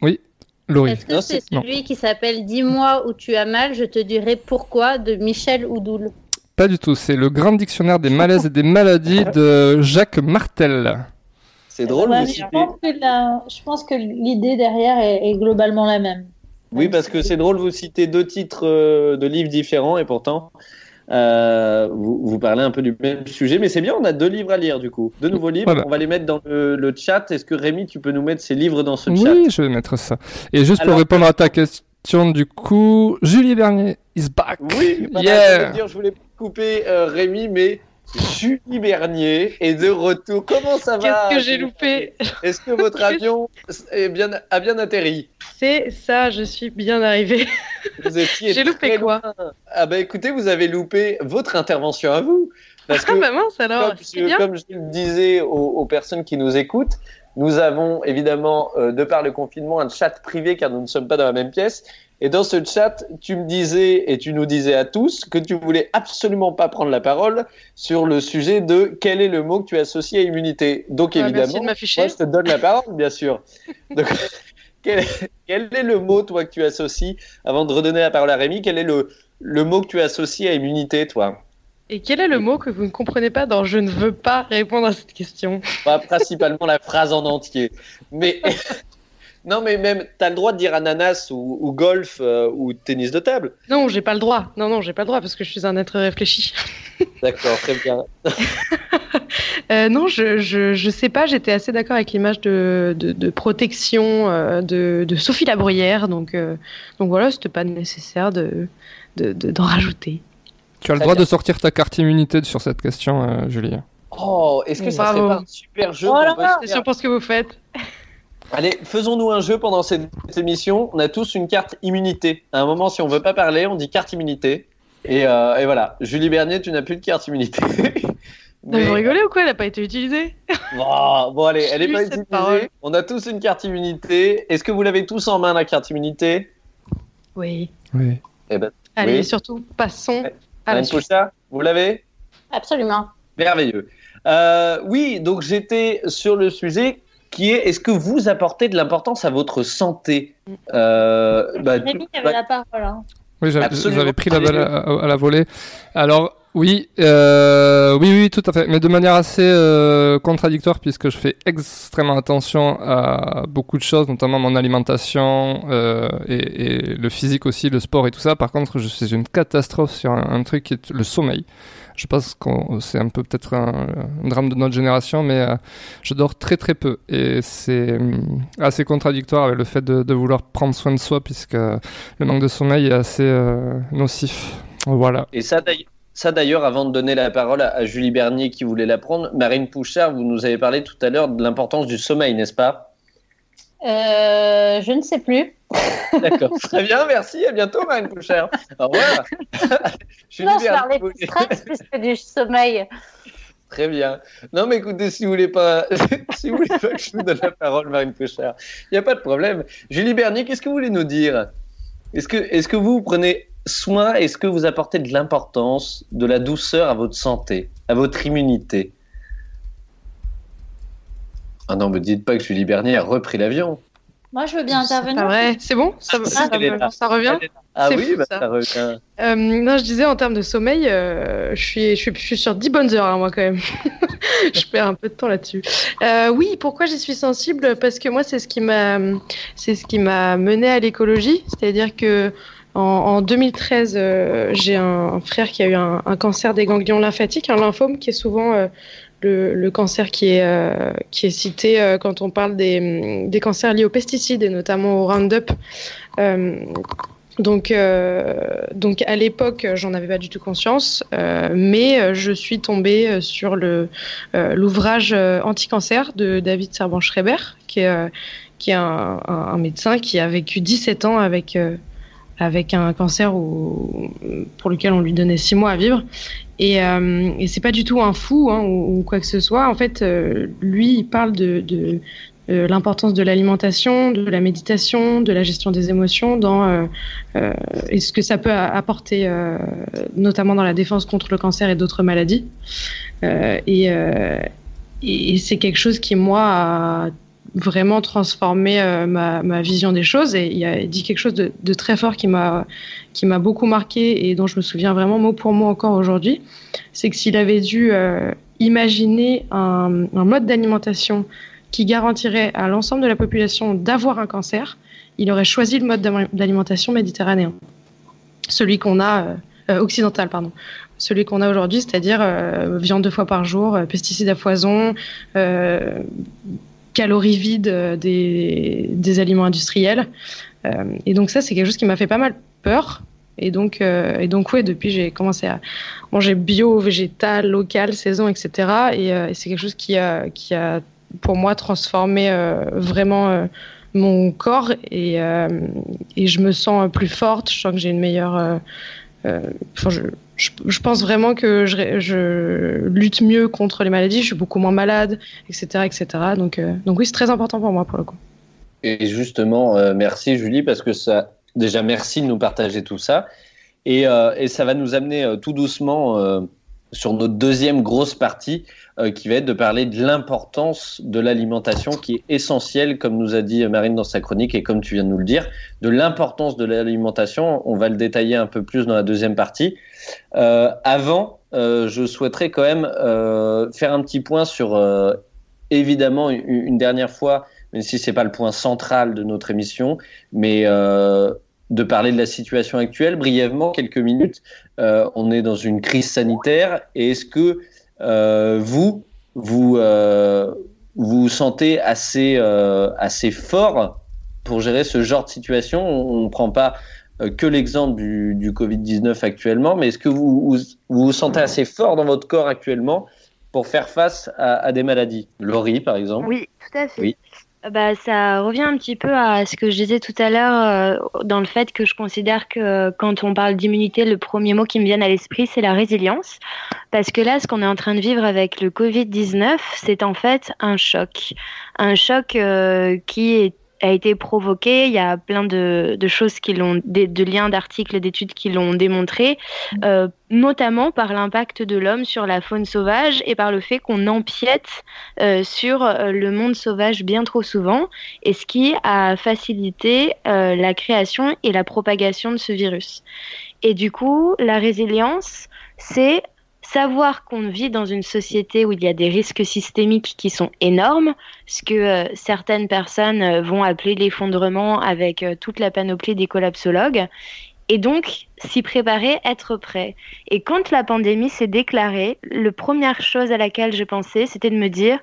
oui, Laurie. Est-ce que c'est non. celui qui s'appelle Dis-moi où tu as mal, je te dirai pourquoi de Michel Oudoul Pas du tout, c'est le grand dictionnaire des malaises et des maladies de Jacques Martel. C'est drôle, Ouais, mais je pense que la- je pense que l'idée derrière est, est globalement la même. Oui, parce que c'est drôle, vous citez deux titres euh, de livres différents et pourtant euh, vous, vous parlez un peu du même sujet. Mais c'est bien, on a deux livres à lire du coup. Deux nouveaux livres, Voilà. on va les mettre dans le, le chat. Est-ce que Rémi, tu peux nous mettre ces livres dans ce chat? Oui, je vais mettre ça. Et juste Alors- pour répondre à ta question, du coup, Julie Bernier is back. Oui, Yeah. je voulais dire, je voulais couper euh, Rémi, mais Julie Bernier est de retour. Comment ça va Qu'est-ce que j'ai loupé Est-ce que votre avion est bien, a bien atterri C'est ça, je suis bien arrivée. J'ai loupé quoi loin. Ah bah écoutez, vous avez loupé votre intervention à vous. Parce que Ah bah mince alors, comme, je, comme je le disais aux, aux personnes qui nous écoutent, nous avons évidemment, euh, de par le confinement, un chat privé car nous ne sommes pas dans la même pièce. Et dans ce chat, tu me disais et tu nous disais à tous que tu voulais absolument pas prendre la parole sur le sujet de quel est le mot que tu associes à immunité. Donc Ah, évidemment, moi je te donne la parole, bien sûr. Donc, quel, quel est le mot, toi, que tu associes, avant de redonner la parole à Rémi, quel est le, le mot que tu associes à immunité, toi? Et quel est le mot que vous ne comprenez pas dans je ne veux pas répondre à cette question? Pas principalement la phrase en entier. Mais non, mais même, tu as le droit de dire ananas ou, ou golf euh, ou tennis de table. Non, j'ai pas le droit. Non, non, j'ai pas le droit parce que je suis un être réfléchi. D'accord, très bien. Euh, non, je, je, je sais pas, j'étais assez d'accord avec l'image de, de, de protection euh, de, de Sophie Labruyère, donc, euh, donc voilà, c'était pas nécessaire de, de, de- d'en rajouter. Tu as le droit bien. de sortir ta carte immunité sur cette question, euh, Julie. Oh, est-ce que ça Bravo. serait pas un super jeu Oh qu'on là peut là. se C'est sûr pour ce que vous faites. Allez, faisons-nous un jeu pendant cette émission. On a tous une carte immunité. À un moment, si on veut pas parler, on dit carte immunité. Et, euh, et voilà. Julie Bernier, tu n'as plus de carte immunité. Non, mais Vous rigolez ou quoi? Elle a pas été utilisée? Bon, bon, allez, elle est Juste pas utilisée. parole. On a tous une carte immunité. Est-ce que vous l'avez tous en main, la carte immunité? Oui. Oui. Eh ben, Allez, Oui. surtout, passons Ouais. à la suite. Vous l'avez? Absolument. Merveilleux. Euh, oui, donc j'étais sur le sujet qui est est-ce que vous apportez de l'importance à votre santé? Euh, bah, Rémi, tu avais la parole. hein. Oui, j'avais pris la balle à, à la volée. Alors, oui, euh, oui, oui, tout à fait, mais de manière assez euh, contradictoire puisque je fais extrêmement attention à beaucoup de choses, notamment mon alimentation euh, et, et le physique aussi, le sport et tout ça. Par contre, je suis une catastrophe sur un, un truc qui est le sommeil. Je pense que c'est un peu peut-être un, un drame de notre génération, mais euh, je dors très très peu et c'est hum, assez contradictoire avec le fait de, de vouloir prendre soin de soi puisque le manque de sommeil est assez euh, nocif. Voilà. Et ça, d'ailleurs- ça d'ailleurs, avant de donner la parole à, à Julie Bernier qui voulait la prendre, Marine Pouchard, vous nous avez parlé tout à l'heure de l'importance du sommeil, n'est-ce pas? Euh, je ne sais plus. D'accord. Très bien, merci. À bientôt, Marine Pouchard. Au revoir. Julie Non, je parlais du stress plus que du sommeil. Très bien. Non, mais écoutez, si vous voulez pas, si vous voulez pas que je vous donne la parole, Marine Pouchard, il n'y a pas de problème. Julie Bernier, qu'est-ce que vous voulez nous dire? Est-ce que, est-ce que vous prenez soin, est-ce que vous apportez de l'importance, de la douceur à votre santé, à votre immunité? Ah non, me dites pas que Julie Bernier a repris l'avion. Moi, je veux bien C'est intervenir. vrai, c'est bon ça, Ah, ça- elle est là. ça revient Ah C'est oui, fou, bah, ça. ça revient. Euh, non, je disais en termes de sommeil, euh, je, suis, je, suis, je suis sur 10 bonnes heures, hein, moi, quand même. je perds un peu de temps là-dessus. Euh, oui, pourquoi j'y suis sensible? Parce que moi, c'est ce qui m'a, c'est ce qui m'a mené à l'écologie. C'est-à-dire que en, en 2013, euh, j'ai un, un frère qui a eu un, un cancer des ganglions lymphatiques, un lymphome, qui est souvent euh, le, cancer qui est, euh, qui cité euh, quand on parle des, cancers liés aux pesticides et notamment au Roundup. Euh, donc, donc à l'époque, j'en avais pas du tout conscience, mais je suis tombée sur le l'ouvrage Anti-cancer de David Serban-Schreiber, qui est qui est un, médecin qui a vécu 17 ans avec avec un cancer pour lequel on lui donnait 6 mois à vivre. Et, euh, et c'est pas du tout un fou hein, ou, quoi que ce soit. En fait, euh, lui, il parle de, euh, l'importance de l'alimentation, de la méditation, de la gestion des émotions dans euh, et ce que ça peut apporter, notamment dans la défense contre le cancer et d'autres maladies. Et et c'est quelque chose qui, moi, a vraiment transformé ma, ma, vision des choses. Et il a dit quelque chose de, très fort qui m'a qui m'a beaucoup marqué et dont je me souviens vraiment mot pour mot encore aujourd'hui. C'est que s'il avait dû imaginer un, mode d'alimentation qui garantirait à l'ensemble de la population d'avoir un cancer, il aurait choisi le mode d'alimentation méditerranéen, celui qu'on a euh, occidental, pardon, celui qu'on a aujourd'hui, c'est-à-dire euh, viande deux fois par jour, euh, pesticides à foison, calories vides des, des, aliments industriels. et donc ça, c'est quelque chose qui m'a fait pas mal peur. Et donc, et donc ouais, depuis, j'ai commencé à manger bio, végétal, local, saison, etc. Et, et c'est quelque chose qui a, qui a, pour moi, transformé vraiment mon corps et, et je me sens plus forte. Je sens que j'ai une meilleure euh, je, je, pense vraiment que je, lutte mieux contre les maladies, je suis beaucoup moins malade, etc. etc. Donc, euh, donc oui, c'est très important pour moi pour le coup. Et justement, euh, merci Julie, parce que ça, déjà merci de nous partager tout ça. Et, et ça va nous amener tout doucement sur notre deuxième grosse partie, qui va être de parler de l'importance de l'alimentation, qui est essentielle, comme nous a dit Marine dans sa chronique et comme tu viens de nous le dire, de l'importance de l'alimentation. On va le détailler un peu plus dans la deuxième partie. Euh, avant, euh, je souhaiterais quand même euh, faire un petit point sur, euh, évidemment, une, une, dernière fois, même si c'est pas le point central de notre émission, mais euh, de parler de la situation actuelle brièvement, quelques minutes. Euh, on est dans une crise sanitaire et est-ce que vous, vous vous sentez assez, assez fort pour gérer ce genre de situation? On ne prend pas euh, que l'exemple du, du Covid-19 actuellement, mais est-ce que vous, vous, vous sentez assez fort dans votre corps actuellement pour faire face à, à des maladies? Laurie, par exemple Oui, tout à fait. Oui. Euh, bah, ça revient un petit peu à ce que je disais tout à l'heure euh, dans le fait que je considère que quand on parle d'immunité, le premier mot qui me vient à l'esprit, c'est la résilience. Parce que là, ce qu'on est en train de vivre avec le Covid-19, c'est en fait un choc. Un choc euh, qui est a été provoqué. Il y a plein de, de choses qui l'ont, de, de, liens d'articles, d'études qui l'ont démontré, euh, notamment par l'impact de l'homme sur la faune sauvage et par le fait qu'on empiète euh, sur euh, le monde sauvage bien trop souvent, et ce qui a facilité euh, la création et la propagation de ce virus. Et du coup, la résilience, c'est savoir qu'on vit dans une société où il y a des risques systémiques qui sont énormes, ce que euh, certaines personnes euh, vont appeler l'effondrement avec euh, toute la panoplie des collapsologues, et donc s'y préparer, être prêt. Et quand la pandémie s'est déclarée, la première chose à laquelle j'ai pensé, c'était de me dire,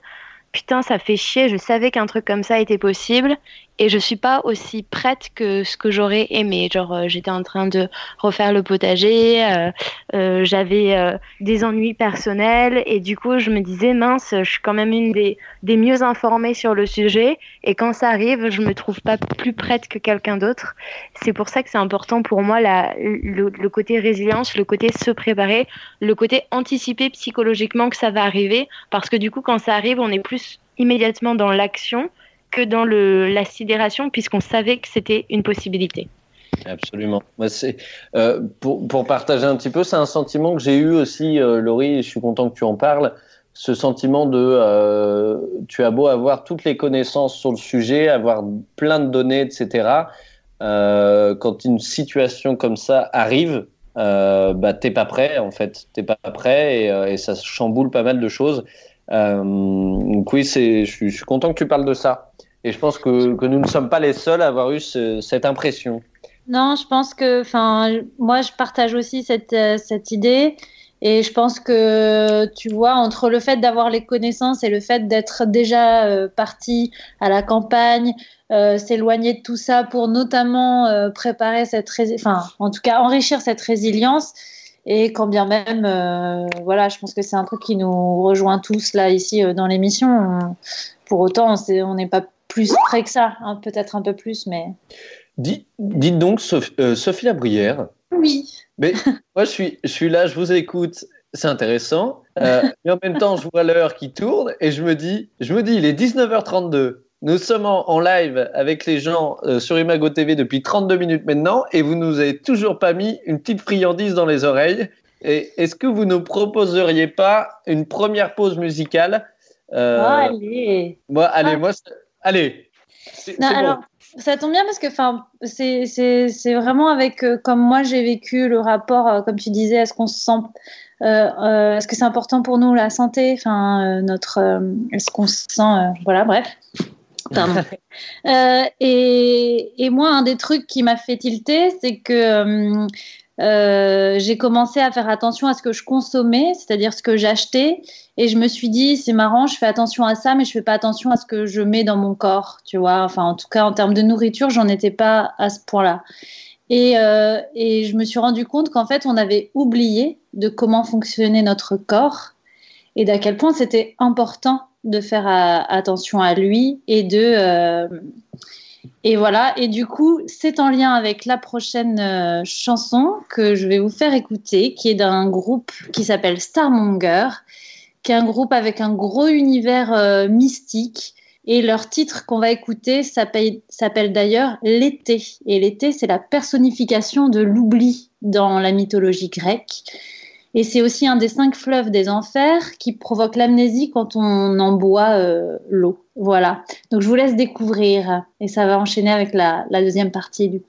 putain, ça fait chier, je savais qu'un truc comme ça était possible et je suis pas aussi prête que ce que j'aurais aimé. Genre, euh, j'étais en train de refaire le potager, euh, euh, j'avais euh, des ennuis personnels et du coup, je me disais, mince, je suis quand même une des, des mieux informées sur le sujet et quand ça arrive, je me trouve pas plus prête que quelqu'un d'autre. C'est pour ça que c'est important pour moi la, le, le côté résilience, le côté se préparer, le côté anticiper psychologiquement que ça va arriver parce que du coup, quand ça arrive, on est plus immédiatement dans l'action que dans le, la sidération, puisqu'on savait que c'était une possibilité. Absolument. Moi, euh, pour, pour, partager un petit peu, c'est un sentiment que j'ai eu aussi, euh, Laurie, et je suis content que tu en parles. Ce sentiment de, euh, tu as beau avoir toutes les connaissances sur le sujet, avoir plein de données, etc. Euh, quand une situation comme ça arrive, bah, t'es pas prêt, en fait. T'es pas prêt et, et, ça chamboule pas mal de choses. Donc oui, je suis, content que tu parles de ça. Et je pense que, nous ne sommes pas les seuls à avoir eu ce, cette impression. Non, je pense que, enfin, moi, je partage aussi cette, euh, cette idée. Et je pense que, tu vois, entre le fait d'avoir les connaissances et le fait d'être déjà euh, parti à la campagne, euh, s'éloigner de tout ça pour notamment préparer cette, enfin, en tout cas, enrichir cette résilience, et quand bien même, voilà, je pense que c'est un truc qui nous rejoint tous là ici dans l'émission. Pour autant, on n'est pas plus près que ça, hein, peut-être un peu plus, mais. Dites, dites donc, Sophie, euh, Sophie Labrière. Oui. Mais moi, je suis, je suis là, je vous écoute, c'est intéressant. Euh, mais en même temps, je vois l'heure qui tourne et je me dis, je me dis, il est 19h32. Nous sommes en, en live avec les gens euh, sur Imago TV depuis 32 minutes maintenant et vous nous avez toujours pas mis une petite friandise dans les oreilles. Est-ce que vous ne proposeriez pas une première pause musicale? Euh, oh, Allez. Moi, allez, ah. moi, Allez. Non, alors, ça tombe bien parce que c'est vraiment avec, euh, comme moi j'ai vécu le rapport, euh, comme tu disais, est-ce qu'on se sent. Euh, est-ce que c'est important pour nous la santé Enfin, notre. est-ce qu'on se sent. voilà, bref. Pardon. et, et, moi, un des trucs qui m'a fait tilter, c'est que euh, j'ai commencé à faire attention à ce que je consommais, c'est-à-dire ce que j'achetais. Et je me suis dit, c'est marrant, je fais attention à ça, mais je fais pas attention à ce que je mets dans mon corps, tu vois. Enfin, en tout cas, en termes de nourriture, j'en étais pas à ce point-là. Et, euh, et, je me suis rendu compte qu'en fait, on avait oublié de comment fonctionnait notre corps et d'à quel point c'était important de faire attention à lui et de, euh, et voilà, et du coup, c'est en lien avec la prochaine euh, chanson que je vais vous faire écouter, qui est d'un groupe qui s'appelle Starmonger, qui est un groupe avec un gros univers euh, mystique. Et leur titre qu'on va écouter s'appelle d'ailleurs L'été. Et l'été, c'est la personnification de l'oubli dans la mythologie grecque. Et c'est aussi un des cinq fleuves des enfers qui provoque l'amnésie quand on en boit euh, l'eau. Voilà. Donc je vous laisse découvrir et ça va enchaîner avec la, la deuxième partie du coup.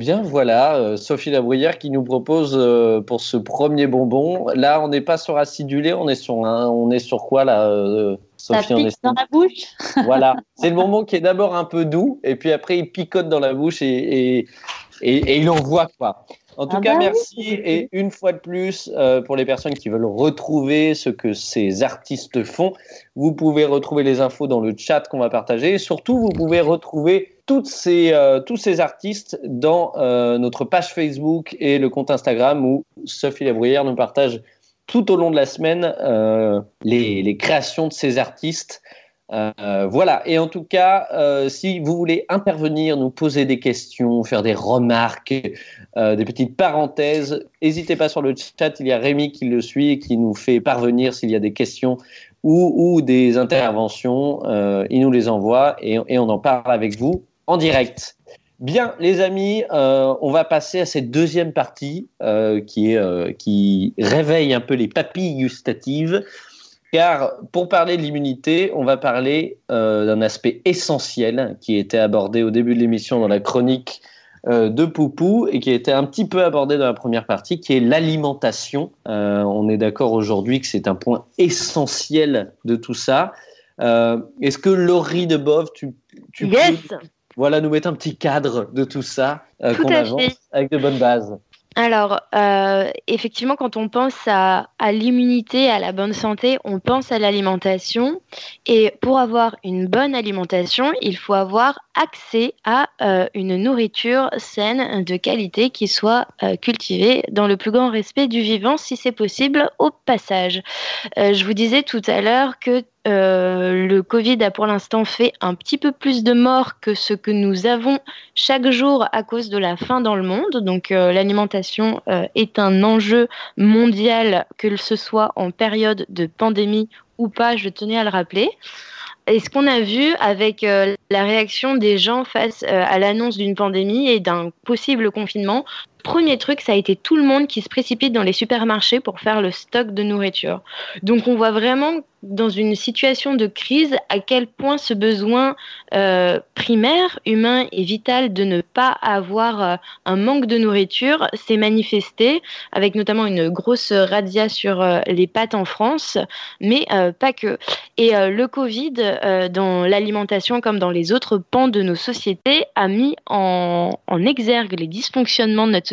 Bien voilà, euh, Sophie Labruyère qui nous propose euh, pour ce premier bonbon. Là, on n'est pas sur acidulé, on est sur on est sur quoi là, euh, Sophie Ça pique dans la bouche. voilà, c'est le bonbon qui est d'abord un peu doux et puis après il picote dans la bouche et, et, et, il envoie quoi. En tout ah cas, bah merci. Et une fois de plus, pour les personnes qui veulent retrouver ce que ces artistes font, vous pouvez retrouver les infos dans le chat qu'on va partager. Et surtout, vous pouvez retrouver toutes ces, euh, tous ces artistes dans euh, notre page Facebook et le compte Instagram où Sophie Labruyère nous partage tout au long de la semaine euh, les, les, créations de ces artistes. voilà, et en tout cas, si vous voulez intervenir, nous poser des questions, faire des remarques, des petites parenthèses, n'hésitez pas sur le chat, il y a Rémi qui le suit et qui nous fait parvenir s'il y a des questions ou, ou des interventions, il nous les envoie et, et on en parle avec vous en direct. Bien, les amis, euh, on va passer à cette deuxième partie euh, qui, est, euh, qui réveille un peu les papilles gustatives. Car pour parler de l'immunité, on va parler d'un aspect essentiel qui était abordé au début de l'émission dans la chronique de Poupou et qui été un petit peu abordé dans la première partie, qui est l'alimentation. on est d'accord aujourd'hui que c'est un point essentiel de tout ça. Est-ce que Laurie de Bove, tu, tu yes voilà, nous mettre un petit cadre de tout ça, euh, qu'on avance avec de bonnes bases. Alors, euh, effectivement, quand on pense à, l'immunité, à la bonne santé, on pense à l'alimentation. Et pour avoir une bonne alimentation, il faut avoir accès à euh, une nourriture saine, de qualité, qui soit cultivée dans le plus grand respect du vivant, si c'est possible, au passage. je vous disais tout à l'heure que euh, le Covid a pour l'instant fait un petit peu plus de morts que ce que nous avons chaque jour à cause de la faim dans le monde. Donc euh, l'alimentation euh, est un enjeu mondial, que ce soit en période de pandémie ou pas, je tenais à le rappeler. Et ce qu'on a vu avec la réaction des gens face à l'annonce d'une pandémie et d'un possible confinement, premier truc, ça a été tout le monde qui se précipite dans les supermarchés pour faire le stock de nourriture. Donc on voit vraiment dans une situation de crise à quel point ce besoin euh, primaire, humain et vital de ne pas avoir euh, un manque de nourriture s'est manifesté avec notamment une grosse radia sur euh, les pâtes en France, mais pas que. Et le Covid, dans l'alimentation comme dans les autres pans de nos sociétés, a mis en, en exergue les dysfonctionnements de notre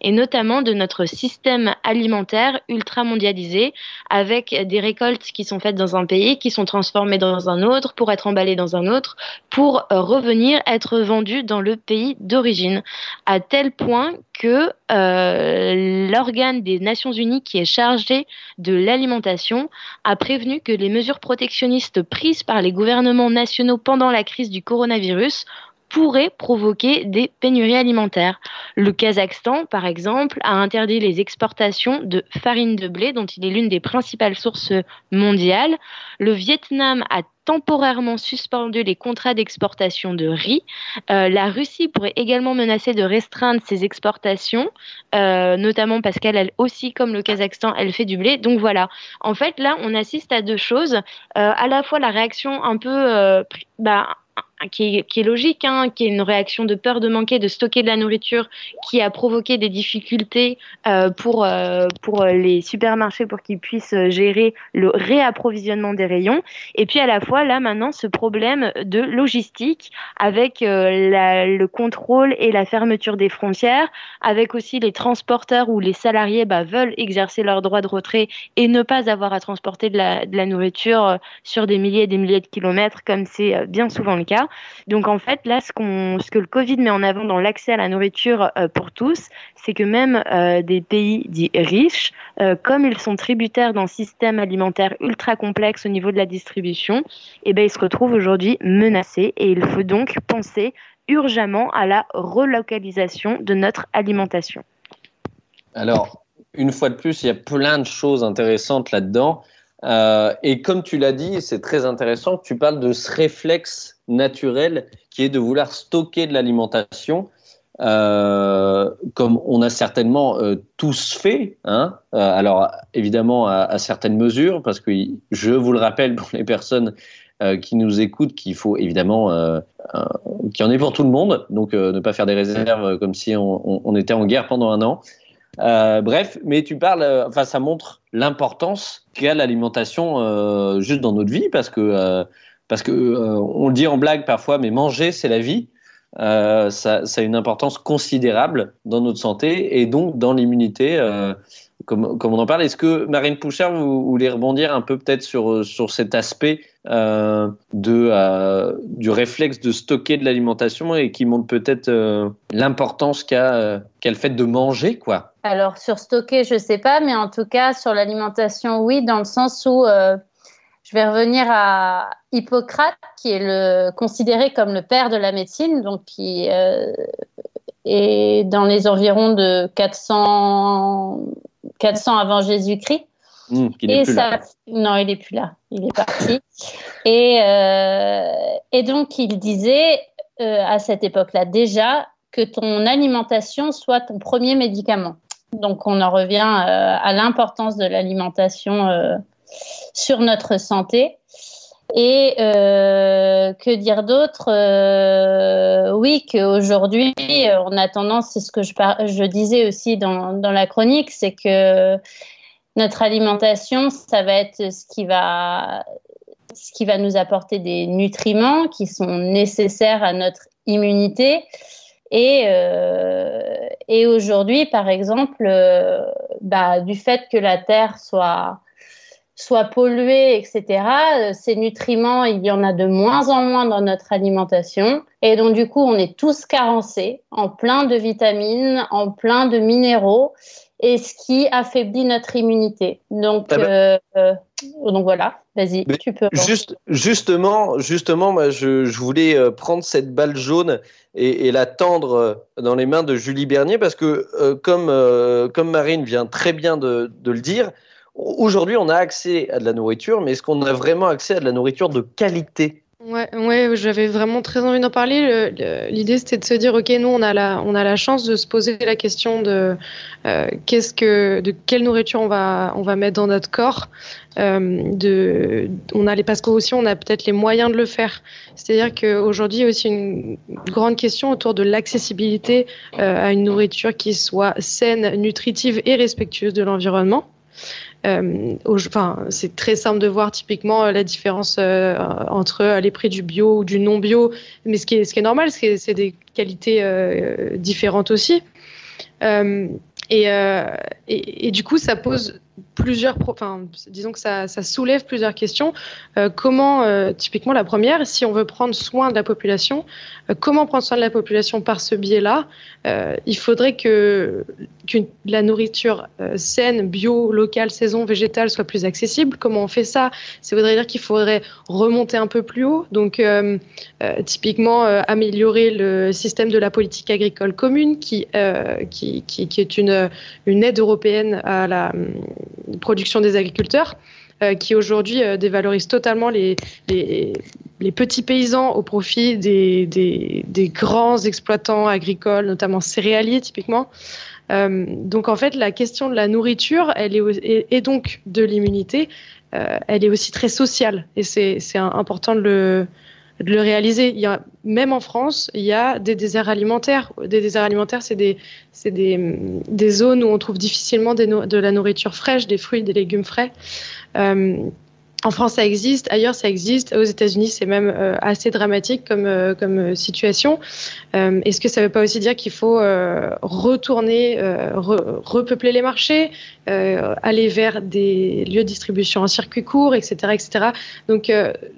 et notamment de notre système alimentaire ultra mondialisé avec des récoltes qui sont faites dans un pays, qui sont transformées dans un autre, pour être emballées dans un autre, pour euh, revenir être vendues dans le pays d'origine. À tel point que euh, l'organe des Nations Unies qui est chargé de l'alimentation a prévenu que les mesures protectionnistes prises par les gouvernements nationaux pendant la crise du coronavirus pourrait provoquer des pénuries alimentaires. Le Kazakhstan, par exemple, a interdit les exportations de farine de blé, dont il est l'une des principales sources mondiales. Le Vietnam a temporairement suspendu les contrats d'exportation de riz. Euh, la Russie pourrait également menacer de restreindre ses exportations, euh, notamment parce qu'elle aussi, comme le Kazakhstan, elle fait du blé. Donc voilà, en fait là, on assiste à deux choses. Euh, à la fois la réaction un peu bah, qui est, logique, hein, qui est une réaction de peur de manquer, de stocker de la nourriture, qui a provoqué des difficultés euh, pour, euh, pour les supermarchés pour qu'ils puissent gérer le réapprovisionnement des rayons. Et puis à la fois, là maintenant, ce problème de logistique avec euh, la, le contrôle et la fermeture des frontières, avec aussi les transporteurs où les salariés bah, veulent exercer leur droit de retrait et ne pas avoir à transporter de la, de la nourriture sur des milliers et des milliers de kilomètres, comme c'est bien souvent le cas. Donc en fait, là, ce, que le Covid met en avant dans l'accès à la nourriture euh, pour tous, c'est que même euh, des pays dits riches, euh, comme ils sont tributaires d'un système alimentaire ultra complexe au niveau de la distribution, eh ben, ils se retrouvent aujourd'hui menacés et il faut donc penser urgemment à la relocalisation de notre alimentation. Alors, une fois de plus, il y a plein de choses intéressantes là-dedans. Euh, et comme tu l'as dit, c'est très intéressant tu parles de ce réflexe naturel qui est de vouloir stocker de l'alimentation, euh, comme on a certainement euh, tous fait. Hein alors évidemment à, certaines mesures, parce que je vous le rappelle pour les personnes qui nous écoutent qu'il faut évidemment qui en est pour tout le monde. Donc, ne pas faire des réserves comme si on, était en guerre pendant un an. Bref, mais tu parles, enfin, ça montre l'importance qu'a l'alimentation juste dans notre vie parce que parce que on le dit en blague parfois, mais manger c'est la vie. ça, ça, a une importance considérable dans notre santé et donc dans l'immunité comme, on en parle. Est-ce que Marine Pouchard, vous, voulez rebondir un peu peut-être sur, sur cet aspect euh, de, euh, du réflexe de stocker de l'alimentation et qui montre peut-être euh, l'importance qu'a le fait de manger quoi? Alors sur stocker, je ne sais pas, mais en tout cas sur l'alimentation, oui, dans le sens où je vais revenir à Hippocrate, qui est considéré comme le père de la médecine, donc qui est dans les environs de 400 400 avant Jésus-Christ. Mmh, et ça, non, il n'est plus là, il est parti. et, euh, et donc, il disait euh, à cette époque-là déjà que ton alimentation soit ton premier médicament. Donc, on en revient euh, à l'importance de l'alimentation sur notre santé. Et que dire d'autre Oui, qu'aujourd'hui, on a tendance, c'est ce que je, disais aussi dans, la chronique, c'est que notre alimentation, ça va être ce qui va, ce qui va nous apporter des nutriments qui sont nécessaires à notre immunité. Et, et aujourd'hui, par exemple, bah, du fait que la Terre soit soit pollué, etc., euh, ces nutriments, il y en a de moins en moins dans notre alimentation. Et donc, du coup, on est tous carencés en plein de vitamines, en plein de minéraux, et ce qui affaiblit notre immunité. Donc, ah ben euh, euh, donc voilà, vas-y, tu peux. Juste, justement, justement, moi, je, je voulais prendre cette balle jaune et, et, la tendre dans les mains de Julie Bernier parce que, comme, comme Marine vient très bien de, de le dire, Aujourd'hui, on a accès à de la nourriture, mais est-ce qu'on a vraiment accès à de la nourriture de qualité? Ouais, ouais j'avais vraiment très envie d'en parler. L'idée, c'était de se dire, ok, nous, on a la, on a la chance de se poser la question de euh, qu'est-ce que, de quelle nourriture on va, on va mettre dans notre corps. Euh, de, on a les parce aussi, on a peut-être les moyens de le faire. C'est-à-dire qu'aujourd'hui, il y a aussi une grande question autour de l'accessibilité euh, à une nourriture qui soit saine, nutritive et respectueuse de l'environnement. Euh, enfin, c'est très simple de voir typiquement euh, la différence euh, entre les prix du bio ou du non bio, mais ce qui est, ce qui est normal, c'est des qualités différentes aussi. Et, du coup, ça pose plusieurs, enfin, disons que ça, soulève plusieurs questions. Euh, comment, euh, typiquement, la première, si on veut prendre soin de la population, euh, comment prendre soin de la population par ce biais-là Il faudrait que, la nourriture saine, bio, locale, saison, végétale soit plus accessible. Comment on fait ça? Ça voudrait dire qu'il faudrait remonter un peu plus haut. Donc, typiquement, améliorer le système de la politique agricole commune, qui, qui, qui, est une, une aide européenne à la production des agriculteurs. Euh, qui aujourd'hui euh, dévalorise totalement les, petits paysans au profit des, grands exploitants agricoles, notamment céréaliers typiquement. Euh, donc en fait, la question de la nourriture, elle est, et, donc de l'immunité, elle est aussi très sociale et c'est important de le, de le réaliser. Il y a, même en France, il y a des déserts alimentaires. Des déserts alimentaires, c'est des, des, des, zones où on trouve difficilement de la nourriture fraîche, des fruits, des légumes frais. Euh, en France, ça existe, ailleurs, ça existe. Aux États-Unis, c'est même euh, assez dramatique comme, euh, comme situation. Est-ce que ça ne veut pas aussi dire qu'il faut retourner, repeupler les marchés, aller vers des lieux de distribution en circuit court, etc. etc. Donc,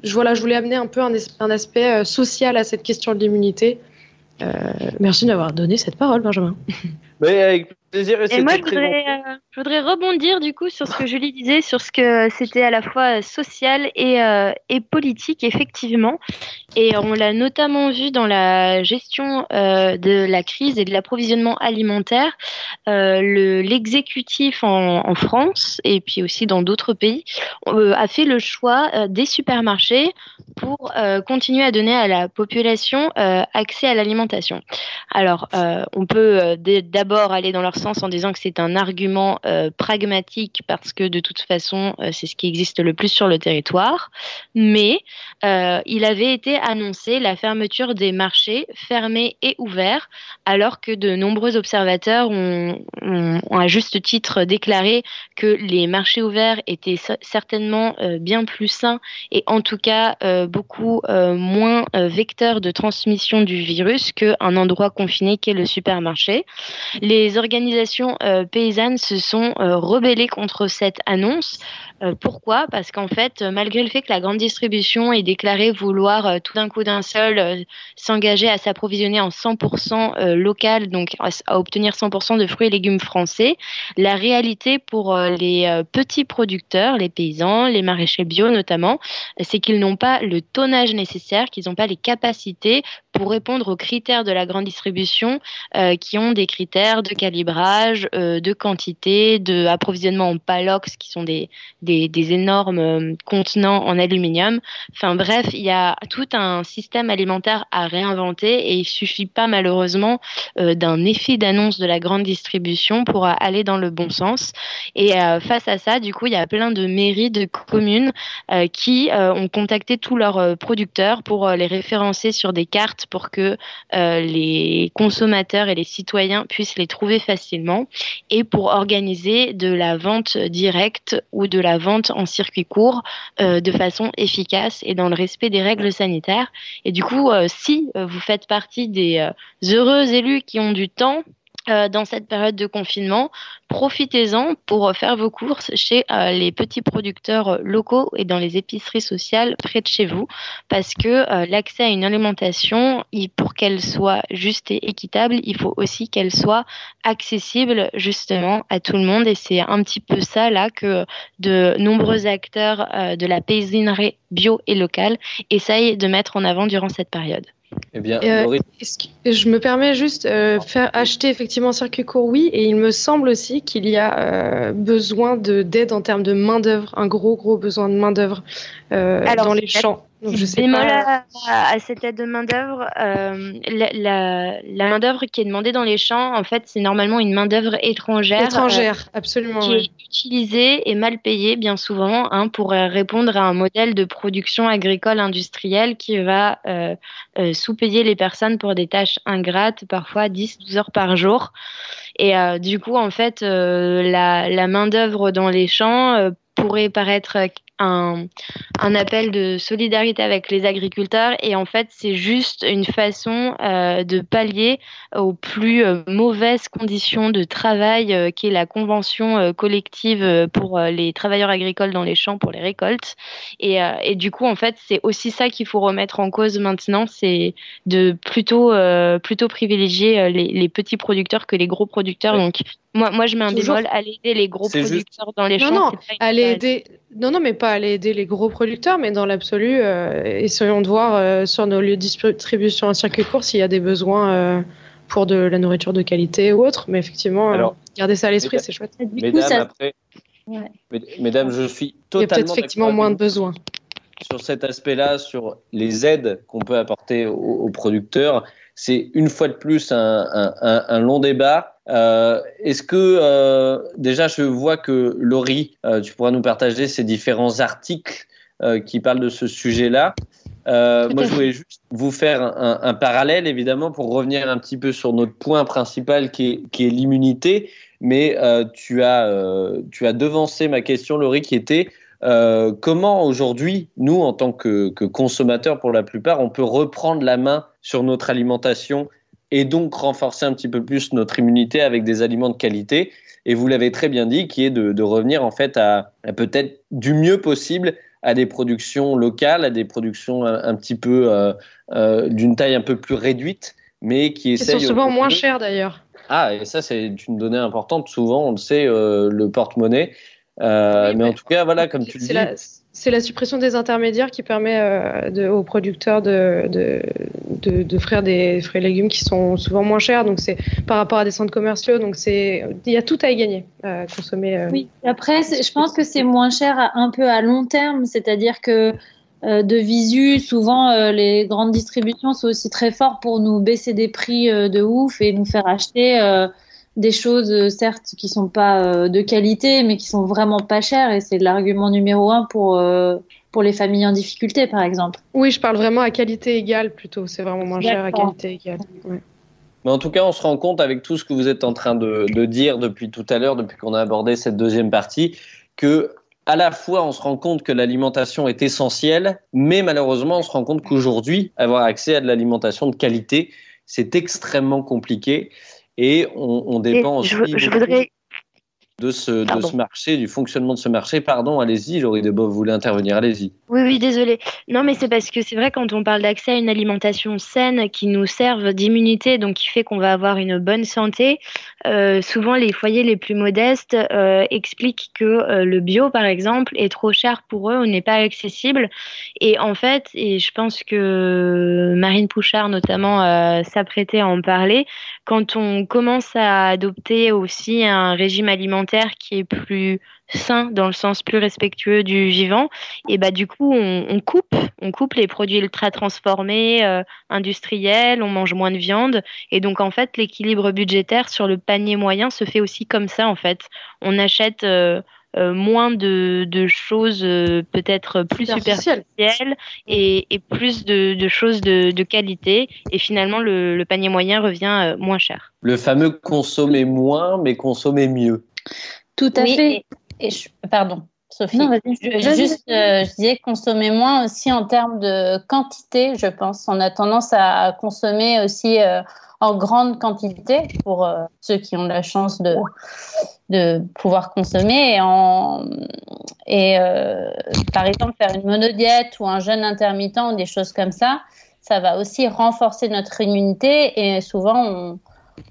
voilà, je voulais amener un peu un, un aspect social à cette question de l'immunité. merci d'avoir donné cette parole, Benjamin. Mais avec plaisir. Et, moi, euh, je voudrais, rebondir du coup sur ce que Julie disait, sur ce que c'était à la fois social et, euh, et politique, effectivement. Et on l'a notamment vu dans la gestion euh, de la crise et de l'approvisionnement alimentaire. L'exécutif en, en, France et puis aussi dans d'autres pays a fait le choix des supermarchés pour continuer à donner à la population accès à l'alimentation. Alors, on peut d'abord aller dans leur sens en disant que c'est un argument euh, pragmatique parce que de toute façon, euh, c'est ce qui existe le plus sur le territoire. Mais euh, il avait été annoncé la fermeture des marchés fermés et ouverts, alors que de nombreux observateurs ont, ont, à juste titre déclaré que les marchés ouverts étaient certainement bien plus sains et en tout cas beaucoup moins vecteurs de transmission du virus qu'un endroit confiné qu'est le supermarché. Les organisations paysannes se sont euh, rebellées contre cette annonce. Euh, pourquoi? Parce qu'en fait, malgré le fait que la grande distribution ait déclaré vouloir tout d'un coup d'un seul s'engager à s'approvisionner en 100% local, donc à obtenir 100% de fruits et légumes français, la réalité pour les petits producteurs, les paysans, les maraîchers bio notamment, c'est qu'ils n'ont pas le tonnage nécessaire, qu'ils n'ont pas les capacités pour répondre aux critères de la grande distribution qui ont des critères de calibrage, euh, de quantité, de approvisionnement en palox, qui sont des, des énormes euh, contenants en aluminium. Enfin bref, il y a tout un système alimentaire à réinventer et il suffit pas malheureusement euh, d'un effet d'annonce de la grande distribution pour aller dans le bon sens. Et face à ça, du coup, il y a plein de mairies, de communes qui ont contacté tous leurs producteurs pour les référencer sur des cartes pour que les consommateurs et les citoyens puissent les trouver facilement et pour organiser de la vente directe ou de la vente en circuit court euh, de façon efficace et dans le respect des règles sanitaires. Et du coup, euh, si euh, vous faites partie des heureux élus qui ont du temps, euh, dans cette période de confinement, profitez-en pour faire vos courses chez euh, les petits producteurs locaux et dans les épiceries sociales près de chez vous, parce que euh, l'accès à une alimentation, pour qu'elle soit juste et équitable, il faut aussi qu'elle soit accessible justement à tout le monde, et c'est un petit peu ça là que de nombreux acteurs de la paysannerie bio et locale essayent de mettre en avant durant cette période. Eh bien, euh, je me permets juste euh, faire acheter effectivement circuit court, oui, et il me semble aussi qu'il y a euh, besoin de d'aide en termes de main d'œuvre, un gros gros besoin de main d'œuvre euh, dans les champs. Je sais pas. À, cette aide de main-d'œuvre, euh, la, la, la main-d'œuvre qui est demandée dans les champs, en fait, c'est normalement une main-d'œuvre étrangère. Étrangère, euh, absolument. Qui est utilisée et mal payée, bien souvent, hein, pour euh, répondre à un modèle de production agricole industrielle qui va euh, sous-payer les personnes pour des tâches ingrates, parfois 10-12 heures par jour. Et du coup, en fait, la, la main-d'œuvre dans les champs pourrait paraître un, un, appel de solidarité avec les agriculteurs et en fait c'est juste une façon euh, de pallier aux plus euh, mauvaises conditions de travail euh, qui est la convention euh, collective euh, pour euh, les travailleurs agricoles dans les champs pour les récoltes et, et du coup en fait c'est aussi ça qu'il faut remettre en cause maintenant c'est de plutôt plutôt privilégier les, les, petits producteurs que les gros producteurs ouais. donc moi, moi, je mets un Toujours. bémol, aller aider les gros producteurs juste... dans les champs. Non, non, aller aider... non, non, mais pas aller aider les gros producteurs, mais dans l'absolu, euh, essayons de voir euh, sur nos lieux de distribution en circuit court s'il y a des besoins euh, pour de la nourriture de qualité ou autre. Mais effectivement, Alors, garder ça à l'esprit, c'est chouette. Mesdames, coup, ça... après, ouais. mesdames, je suis totalement. Il y a peut-être effectivement moins de besoins. Sur cet aspect-là, sur les aides qu'on peut apporter aux, aux producteurs, c'est une fois de plus un, un, un, un long débat. Euh, Est-ce que euh, déjà je vois que Laurie, euh, tu pourras nous partager ces différents articles qui parlent de ce sujet-là. Moi, je voulais juste vous faire un, parallèle, évidemment, pour revenir un petit peu sur notre point principal qui est, qui est l'immunité. Mais tu, as, tu as devancé ma question, Laurie, qui était euh, comment aujourd'hui, nous, en tant que, que, consommateurs pour la plupart, on peut reprendre la main sur notre alimentation et donc renforcer un petit peu plus notre immunité avec des aliments de qualité? Et vous l'avez très bien dit, qui est de, de revenir en fait à, à peut-être du mieux possible à des productions locales, à des productions un, un petit peu euh, euh, d'une taille un peu plus réduite, mais qui essayent. Sont souvent moins chers d'ailleurs. Ah, et ça, c'est une donnée importante. Souvent, on le sait, euh, le porte-monnaie. Euh, oui, mais, en tout cas, voilà, comme tu le dis. La, c'est la suppression des intermédiaires qui permet euh, de, aux producteurs de, de, de, de frire des fruits et légumes qui sont souvent moins chers. Donc, c'est par rapport à des centres commerciaux. Donc, c'est il y a tout à y gagner à consommer. Euh, oui, après, je pense que c'est moins cher à, un peu à long terme. C'est-à-dire que euh, de visu, souvent euh, les grandes distributions sont aussi très forts pour nous baisser des prix euh, de ouf et nous faire acheter des choses, euh, certes, qui sont pas euh, de qualité, mais qui sont vraiment pas chères. Et c'est l'argument numéro un pour, euh, pour les familles en difficulté, par exemple. Oui, je parle vraiment à qualité égale plutôt. C'est vraiment moins cher à qualité égale. Ouais. Mais en tout cas, on se rend compte avec tout ce que vous êtes en train de, de dire depuis tout à l'heure, depuis qu'on a abordé cette deuxième partie, que à la fois on se rend compte que l'alimentation est essentielle, mais malheureusement on se rend compte qu'aujourd'hui, avoir accès à de l'alimentation de qualité, c'est extrêmement compliqué et on, on Et je, je voudrais de, ce, de Pardon. ce marché, du fonctionnement de ce marché. Pardon, allez-y, Laurie Deboeuf, vous voulez intervenir, allez-y. Oui, oui, désolé. Non, mais c'est parce que c'est vrai quand on parle d'accès à une alimentation saine qui nous serve d'immunité, donc qui fait qu'on va avoir une bonne santé, euh, souvent les foyers les plus modestes euh, expliquent que euh, le bio, par exemple, est trop cher pour eux ou n'est pas accessible. Et en fait, et je pense que Marine Pouchard notamment s'apprêtait à en parler, quand on commence à adopter aussi un régime alimentaire qui est plus sain dans le sens plus respectueux du vivant, et bah du coup on, on coupe, on coupe les produits ultra transformés, euh, industriels, on mange moins de viande, et donc en fait l'équilibre budgétaire sur le panier moyen se fait aussi comme ça en fait. On achète euh, euh, moins de, de choses euh, peut-être plus Superficiel. superficielles et, et plus de, de choses de, de qualité, et finalement le, le panier moyen revient euh, moins cher. Le fameux consommer moins, mais consommer mieux. Tout à Oui, fait. et, et je- pardon, Sophie. Non. Je- juste, euh, je disais consommer moins aussi en termes de quantité, je pense. On a tendance à consommer aussi euh, en grande quantité pour euh, ceux qui ont la chance de, de pouvoir consommer. Et, en, et par exemple, faire une monodiète ou un jeûne intermittent ou des choses comme ça, ça va aussi renforcer notre immunité. Et souvent, on,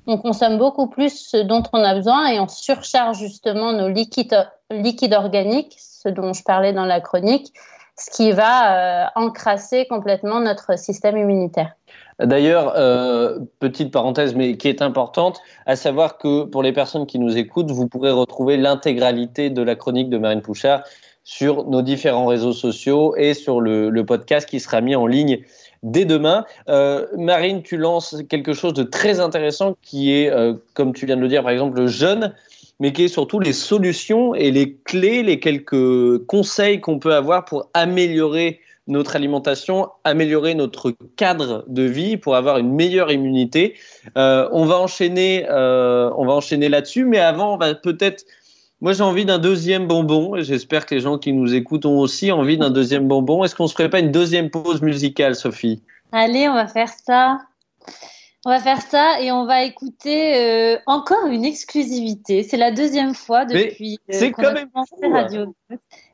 on consomme beaucoup plus ce dont on a besoin et on surcharge justement nos liquides, organiques, ce dont je parlais dans la chronique, ce qui va euh, encrasser complètement notre système immunitaire. D'ailleurs, euh, petite parenthèse, mais qui est importante, à savoir que pour les personnes qui nous écoutent, vous pourrez retrouver l'intégralité de la chronique de Marine Pouchard sur nos différents réseaux sociaux et sur le podcast qui sera mis en ligne dès demain. Euh, Marine, tu lances quelque chose de très intéressant qui est, euh, comme tu viens de le dire, par exemple, le jeûne, mais qui est surtout les solutions et les clés, les quelques conseils qu'on peut avoir pour améliorer notre alimentation, améliorer notre cadre de vie pour avoir une meilleure immunité. Euh, on va enchaîner, on va enchaîner là-dessus, mais avant, on va peut-être. Moi, j'ai envie d'un deuxième bonbon. J'espère que les gens qui nous écoutent ont aussi envie d'un deuxième bonbon. Est-ce qu'on se ferait pas une deuxième pause musicale, Sophie? Allez, on va faire ça. On va faire ça et on va écouter euh, encore une exclusivité. C'est la deuxième fois depuis euh, c'est quand même fou. Radio.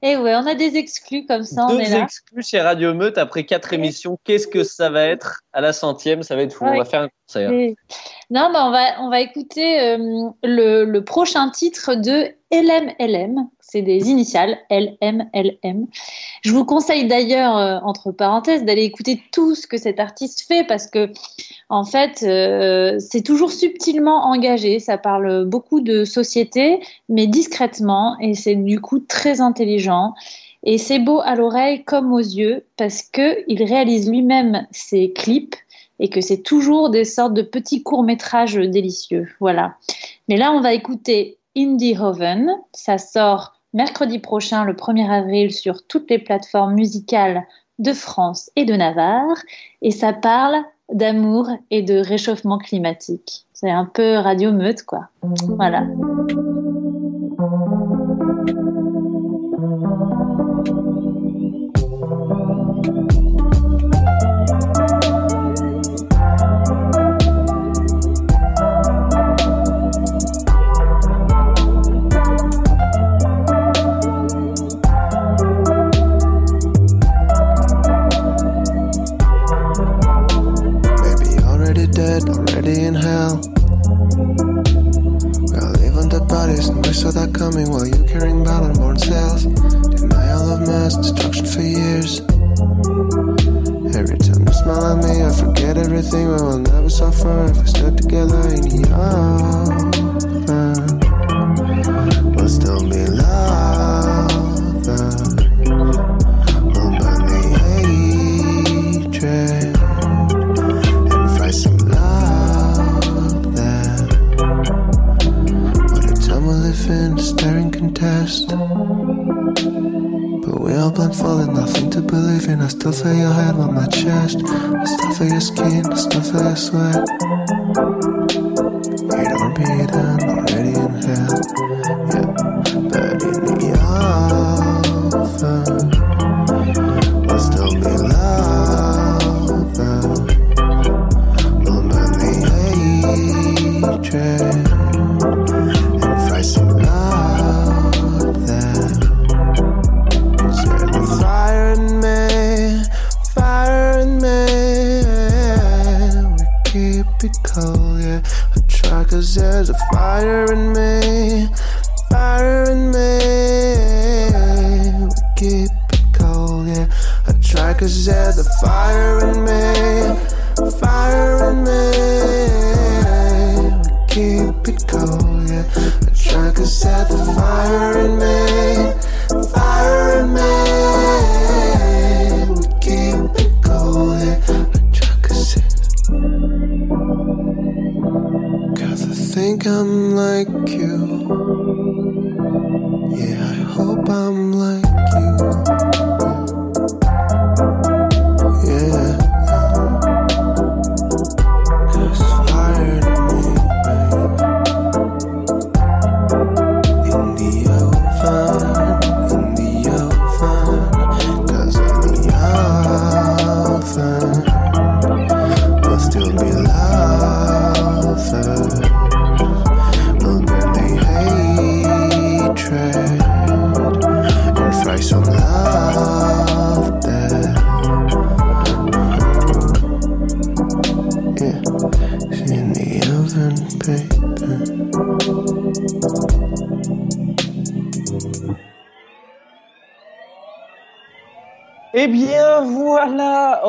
Et ouais, on a des exclus comme ça, on Deux est là. exclus chez Radio Meute après quatre émissions. Qu'est-ce que ça va être à la centième? Ça va être fou. On va faire un concert. Et- Non, bah on va on va écouter euh, le, le prochain titre de LMLM. C'est des initiales LMLM. Je vous conseille d'ailleurs, euh, entre parenthèses, d'aller écouter tout ce que cet artiste fait parce que en fait, euh, c'est toujours subtilement engagé. Ça parle beaucoup de société, mais discrètement, et c'est du coup très intelligent. Et c'est beau à l'oreille comme aux yeux parce que il réalise lui-même ses clips et que c'est toujours des sortes de petits courts-métrages délicieux. Voilà. Mais là, on va écouter Indie Hoven. Ça sort mercredi prochain, le 1er avril, sur toutes les plateformes musicales de France et de Navarre. Et ça parle d'amour et de réchauffement climatique. C'est un peu radio meute, quoi. Voilà. we will never suffer.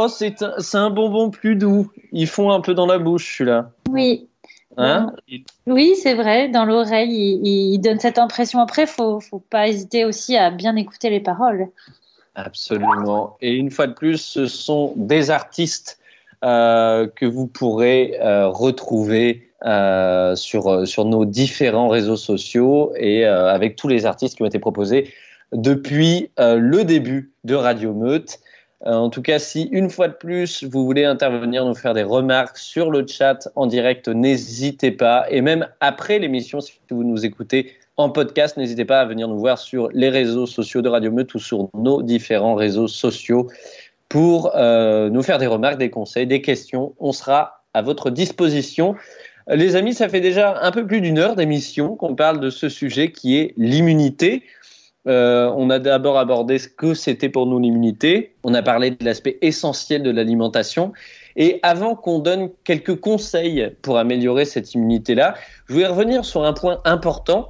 Oh, c'est un, bonbon plus doux. Ils font un peu dans la bouche, celui-là. Oui, Hein oui, c'est vrai. Dans l'oreille, il, il donne cette impression. Après, faut, faut pas hésiter aussi à bien écouter les paroles. Absolument. Et une fois de plus, ce sont des artistes euh, que vous pourrez euh, retrouver euh, sur, sur nos différents réseaux sociaux et avec tous les artistes qui ont été proposés depuis le début de Radio Meute. Euh, en tout cas, si une fois de plus vous voulez intervenir, nous faire des remarques sur le chat en direct, n'hésitez pas. Et même après l'émission, si vous nous écoutez en podcast, n'hésitez pas à venir nous voir sur les réseaux sociaux de Radio Meute ou sur nos différents réseaux sociaux pour euh, nous faire des remarques, des conseils, des questions. On sera à votre disposition. Les amis, ça fait déjà un peu plus d'une heure d'émission qu'on parle de ce sujet qui est l'immunité. Euh, on a d'abord abordé ce que c'était pour nous l'immunité. On a parlé de l'aspect essentiel de l'alimentation. Et avant qu'on donne quelques conseils pour améliorer cette immunité-là, je voulais revenir sur un point important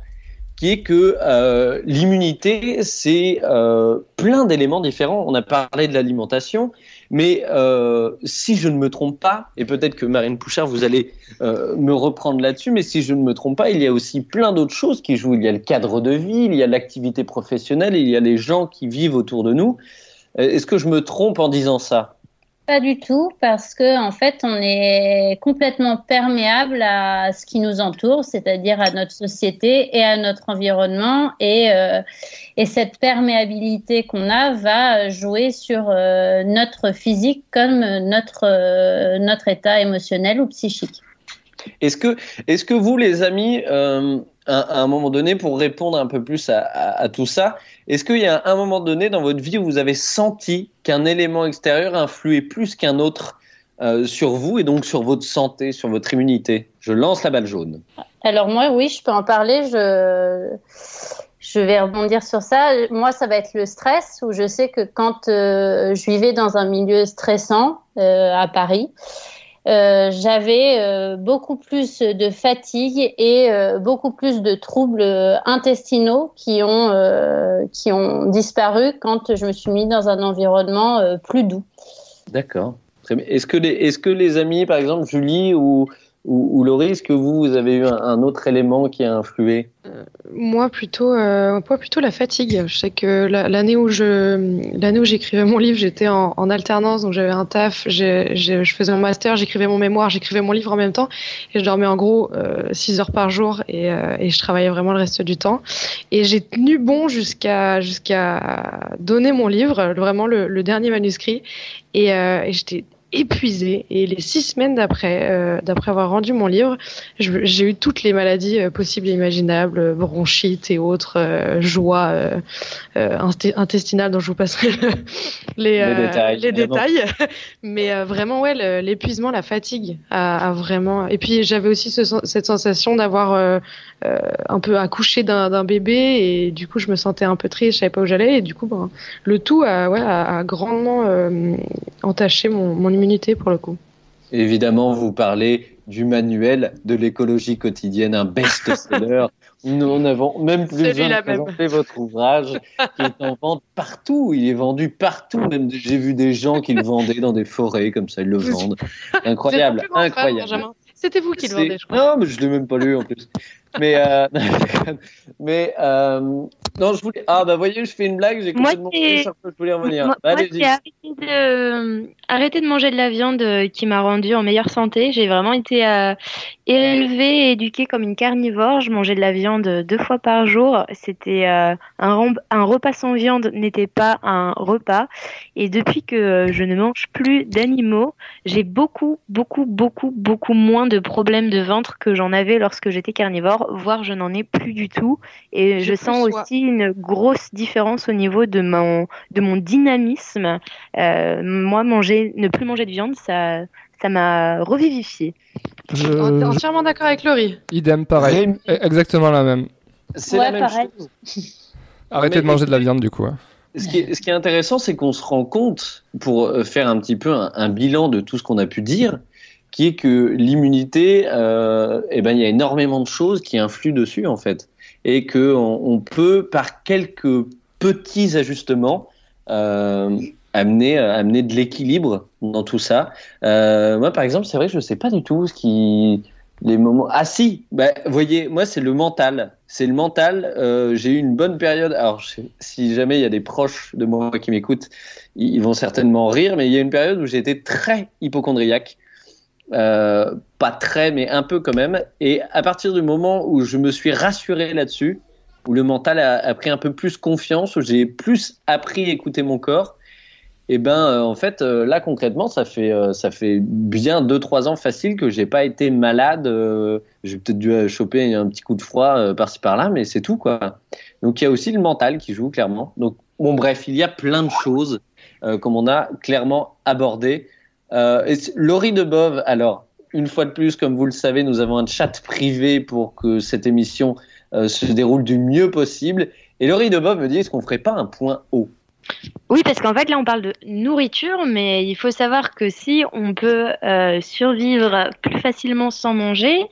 qui est que euh, l'immunité, c'est euh, plein d'éléments différents. On a parlé de l'alimentation, mais euh, si je ne me trompe pas, et peut-être que Marine Pouchard, vous allez euh, me reprendre là-dessus, mais si je ne me trompe pas, il y a aussi plein d'autres choses qui jouent. Il y a le cadre de vie, il y a l'activité professionnelle, il y a les gens qui vivent autour de nous. Euh, Est-ce que je me trompe en disant ça? Pas du tout, parce que en fait, on est complètement perméable à ce qui nous entoure, c'est-à-dire à notre société et à notre environnement. Et, euh, et cette perméabilité qu'on a va jouer sur euh, notre physique comme notre, euh, notre état émotionnel ou psychique. Est-ce que, est-ce que vous, les amis, à, un moment donné, pour répondre un peu plus à, tout ça, est-ce qu'il y a un moment donné dans votre vie où vous avez senti qu'un élément extérieur influait plus qu'un autre euh, sur vous et donc sur votre santé, sur votre immunité? Je lance la balle jaune. Alors moi, oui, je peux en parler. Je, je vais rebondir sur ça. Moi, ça va être le stress, où je sais que quand euh, je vivais dans un milieu stressant euh, à Paris, euh, j'avais euh, beaucoup plus de fatigue et euh, beaucoup plus de troubles intestinaux qui ont, qui ont disparu quand je me suis mis dans un environnement plus doux. D'accord. Les, est-ce que les amis, par exemple, Julie ou, ou, ou est-ce que vous, vous avez eu un, autre élément qui a influé? Moi plutôt, euh, moi plutôt la fatigue. Je sais que la- l'année où où j'écrivais mon livre, j'étais en, alternance, donc j'avais un taf, je faisais mon master, j'écrivais mon mémoire, j'écrivais mon livre en même temps, et je dormais en gros 6 heures par jour, et, euh, et je travaillais vraiment le reste du temps. Et j'ai tenu bon jusqu'à jusqu'à donner mon livre, vraiment le, dernier manuscrit, euh, et j'étais épuisée. Et les six semaines d'après, euh, d'après avoir rendu mon livre, je- j'ai eu toutes les maladies euh, possibles et imaginables, euh, bronchite et autres, euh, joie intestinale dont je vous passerai le- les, détails, les détails. Mais vraiment, ouais, le- l'épuisement, la fatigue a, a vraiment. Et puis j'avais aussi ce cette sensation d'avoir un peu accouché d'un d'un bébé et du coup je me sentais un peu triste, je savais pas où j'allais et du coup ben, le tout a, ouais, a, a grandement entaché mon, mon immunité pour le coup. Évidemment, vous parlez du manuel de l'écologie quotidienne, un best-seller. Nous n'avons même plus besoin de Celui-là même. présenter votre ouvrage qui est en vente partout. Il est vendu partout. Même j'ai vu des gens qui le vendaient dans des forêts comme ça, ils le vendent. Incroyable, incroyable. C'était vous qui le vendez, je crois. Non, mais je l'ai même pas lu en plus. Mais, euh, mais euh, non, je voulais. Ah bah voyez, je fais une blague, j'ai complètement oublié sur quoi je voulais revenir. Moi, Bah, moi, allez-y. c'est arrêter de, arrêter de manger de la viande euh, qui m'a rendue en meilleure santé. J'ai vraiment été euh, élevée et éduquée comme une carnivore. Je mangeais de la viande deux fois par jour. C'était euh, un, repas sans viande n'était pas un repas. Et depuis que euh, je ne mange plus d'animaux, j'ai beaucoup, beaucoup, beaucoup, beaucoup moins de problèmes de ventre que j'en avais lorsque j'étais carnivore, voire je n'en ai plus du tout. Et Je je sens aussi une grosse différence au niveau de mon, de mon dynamisme. Euh, moi, manger, ne plus manger de viande, ça, ça m'a revivifié. Je- Ent- je- Entièrement d'accord avec Laurie. idem, pareil. Rémi- E- Exactement la même. C'est Ouais, la même pareil. chose. Arrêtez Mais de manger de la viande du coup. ouais. Ce qui, est, ce qui est intéressant, c'est qu'on se rend compte, pour euh, faire un petit peu un, un bilan de tout ce qu'on a pu dire, qui est que l'immunité, euh, eh ben, il y a énormément de choses qui influent dessus, en fait. Et qu'on on peut, par quelques petits ajustements, euh, amener, euh, amener de l'équilibre dans tout ça. Euh, moi, par exemple, c'est vrai que je ne sais pas du tout ce qui. Les moments. Ah si, bah, voyez, moi c'est le mental. C'est le mental. J'ai eu une bonne période. Alors si jamais il y a des proches de moi qui m'écoutent, ils vont certainement rire, mais il y a une période où été très hypochondriaque. Euh, pas très, mais un peu quand même. Et à partir du moment où je me suis rassuré là-dessus, où le mental a, pris un peu plus confiance, où j'ai plus appris à écouter mon corps, et ben euh, en fait euh, là concrètement ça fait ça fait bien deux trois ans facile que j'ai pas été malade. j'ai peut-être dû choper un petit coup de froid par-ci par-là, mais c'est tout quoi. Donc il y a aussi le mental qui joue clairement. Donc bon bref, il y a plein de choses comme on a clairement abordé. Euh, Laurie Debove, alors une fois de plus, comme vous le savez, nous avons un chat privé pour que cette émission euh, se déroule du mieux possible. Et Laurie Debove me dit est-ce qu'on ferait pas un point haut Oui, parce qu'en fait, là, on parle de nourriture, mais il faut savoir que si on peut euh, survivre plus facilement sans manger,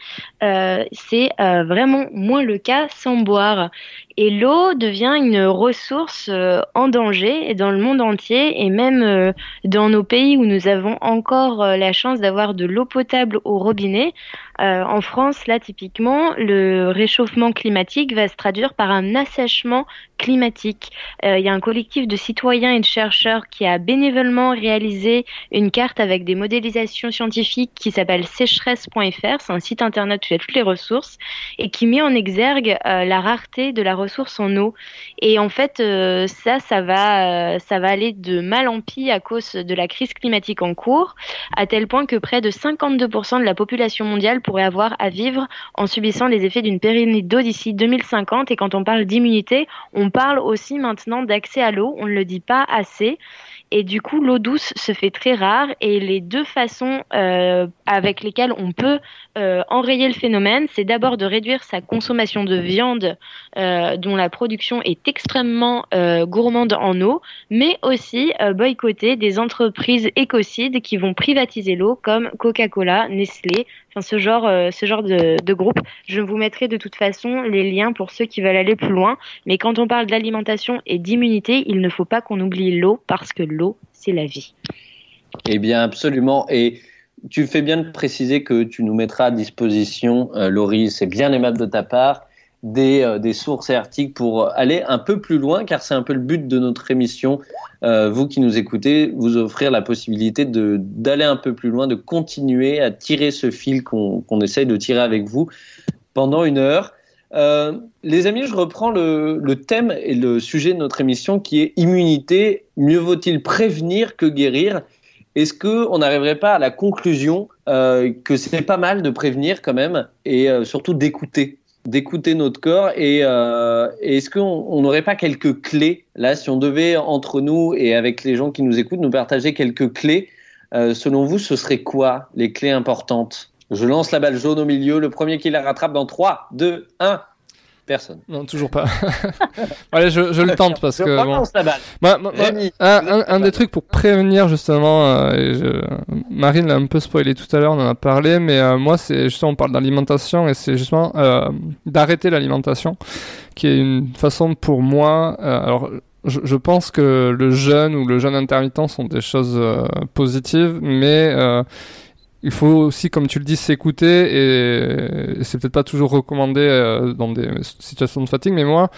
euh, c'est euh, vraiment moins le cas sans boire. Et l'eau devient une ressource euh, en danger dans le monde entier et même dans nos pays où nous avons encore la chance d'avoir de l'eau potable au robinet. En France, là, typiquement, le réchauffement climatique va se traduire par un assèchement climatique. Il y a un collectif de citoyens et de chercheurs qui a bénévolement réalisé une carte avec des modélisations scientifiques qui s'appelle sécheresse.fr. C'est un site internet toutes les ressources et qui met en exergue euh, la rareté de la ressource en eau. Et en fait, euh, ça, ça va, euh, ça va aller de mal en pis à cause de la crise climatique en cours, à tel point que près de 52% de la population mondiale pourrait avoir à vivre en subissant les effets d'une pénurie d'eau d'ici 2050. Et quand on parle d'immunité, on parle aussi maintenant d'accès à l'eau. On ne le dit pas assez. Et du coup, l'eau douce se fait très rare. Et les deux façons euh, avec lesquelles on peut euh, enrayer le phénomène, c'est d'abord de réduire sa consommation de viande, euh, dont la production est extrêmement euh, gourmande en eau, mais aussi euh, boycotter des entreprises écocides qui vont privatiser l'eau, comme Coca-Cola, Nestlé, enfin ce genre, euh, ce genre de, de groupe. Je vous mettrai de toute façon les liens pour ceux qui veulent aller plus loin. Mais quand on parle d'alimentation et d'immunité, il ne faut pas qu'on oublie l'eau parce que l'eau, c'est la vie. Eh bien, absolument. Et tu fais bien de préciser que tu nous mettras à disposition, euh, Laurie, c'est bien aimable de ta part, des, euh, sources et articles pour aller un peu plus loin, car c'est un peu le but de notre émission. Euh, vous qui nous écoutez, vous offrir la possibilité d'aller un peu plus loin, de continuer à tirer ce fil qu'on qu'on essaye de tirer avec vous pendant une heure. Euh, les amis, je reprends le, thème et le sujet de notre émission qui est immunité. Mieux vaut-il prévenir que guérir? Est-ce que on n'arriverait pas à la conclusion euh, que c'est pas mal de prévenir quand même et euh, surtout d'écouter d'écouter notre corps et, et est-ce qu'on on n'aurait pas quelques clés? Là si on devait entre nous et avec les gens qui nous écoutent nous partager quelques clés selon vous ce serait quoi les clés importantes? Je lance la balle jaune au milieu le premier qui la rattrape dans 3 2 1 personne Non, toujours pas. Allez, je, je le tente parce je que. bon. la balle Moi- moi- moi, Rémi, un, des trucs pour prévenir justement, euh, et je- Marine l'a un peu spoilé tout à l'heure, on en a parlé, mais euh, moi c'est justement on parle d'alimentation et c'est justement euh, d'arrêter l'alimentation, qui est une façon pour moi. alors je, je pense que le jeûne ou le jeûne intermittent sont des choses positives, mais il faut aussi, comme tu le dis, s'écouter et, et c'est peut-être pas toujours recommandé euh, dans des situations de fatigue, mais moi,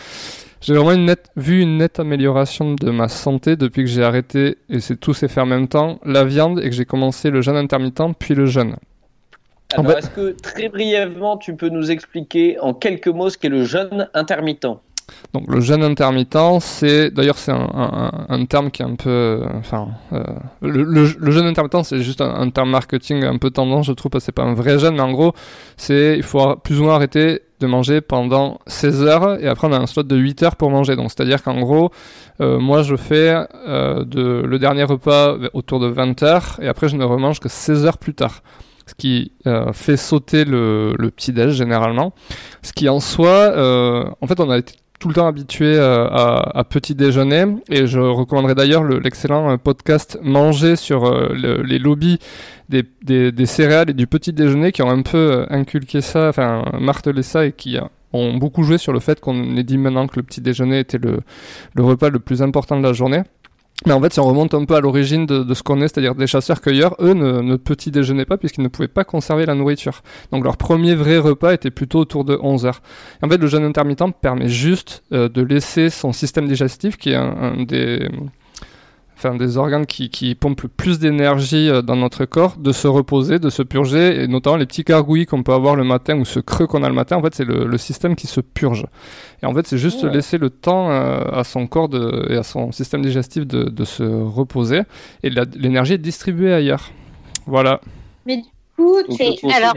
j'ai vraiment une nette, vu une nette amélioration de ma santé depuis que j'ai arrêté, et c'est tout s'est fait en même temps, la viande et que j'ai commencé le jeûne intermittent puis le jeûne. En alors fait- est-ce que très brièvement tu peux nous expliquer en quelques mots ce qu'est le jeûne intermittent? Donc le jeûne intermittent, c'est d'ailleurs c'est un, un- terme qui est un peu, euh, enfin, euh, le, le- jeûne intermittent c'est juste un, terme marketing un peu tendance, je trouve, parce que c'est pas un vrai jeûne, mais en gros, c'est il faut plus ou moins arrêter de manger pendant 16 heures et après on a un slot de 8 heures pour manger. Donc c'est-à-dire qu'en gros, euh, moi je fais de, le dernier repas autour de 20 heures et après je ne remange que 16 heures plus tard. Ce qui fait sauter le, petit-déj généralement. Ce qui en soi, en fait on a été tout le temps habitué euh, à, petit déjeuner et je recommanderais d'ailleurs le- l'excellent euh, podcast Manger sur euh, le- les lobbies des, céréales et du petit déjeuner qui ont un peu inculqué ça, enfin martelé ça et qui ont beaucoup joué sur le fait qu'on ait dit maintenant que le petit déjeuner était le repas le plus important de la journée. Mais en fait, si on remonte un peu à l'origine de, de ce qu'on est, c'est-à-dire des chasseurs-cueilleurs, eux ne, ne petit déjeunaient pas puisqu'ils ne pouvaient pas conserver la nourriture. Donc leur premier vrai repas était plutôt autour de 11 heures. Et en fait, le jeûne intermittent permet juste euh, de laisser son système digestif, qui est un, un des, enfin, des organes qui, qui pompent le plus d'énergie euh, dans notre corps, de se reposer, de se purger, et notamment les petits gargouillis qu'on peut avoir le matin ou ce creux qu'on a le matin, en fait, c'est le, le système qui se purge. Et en fait, c'est juste Ouais. laisser le temps euh, à son corps de, et à son système digestif de, de se reposer, et l'énergie est distribuée ailleurs. Voilà. Mais du coup, alors,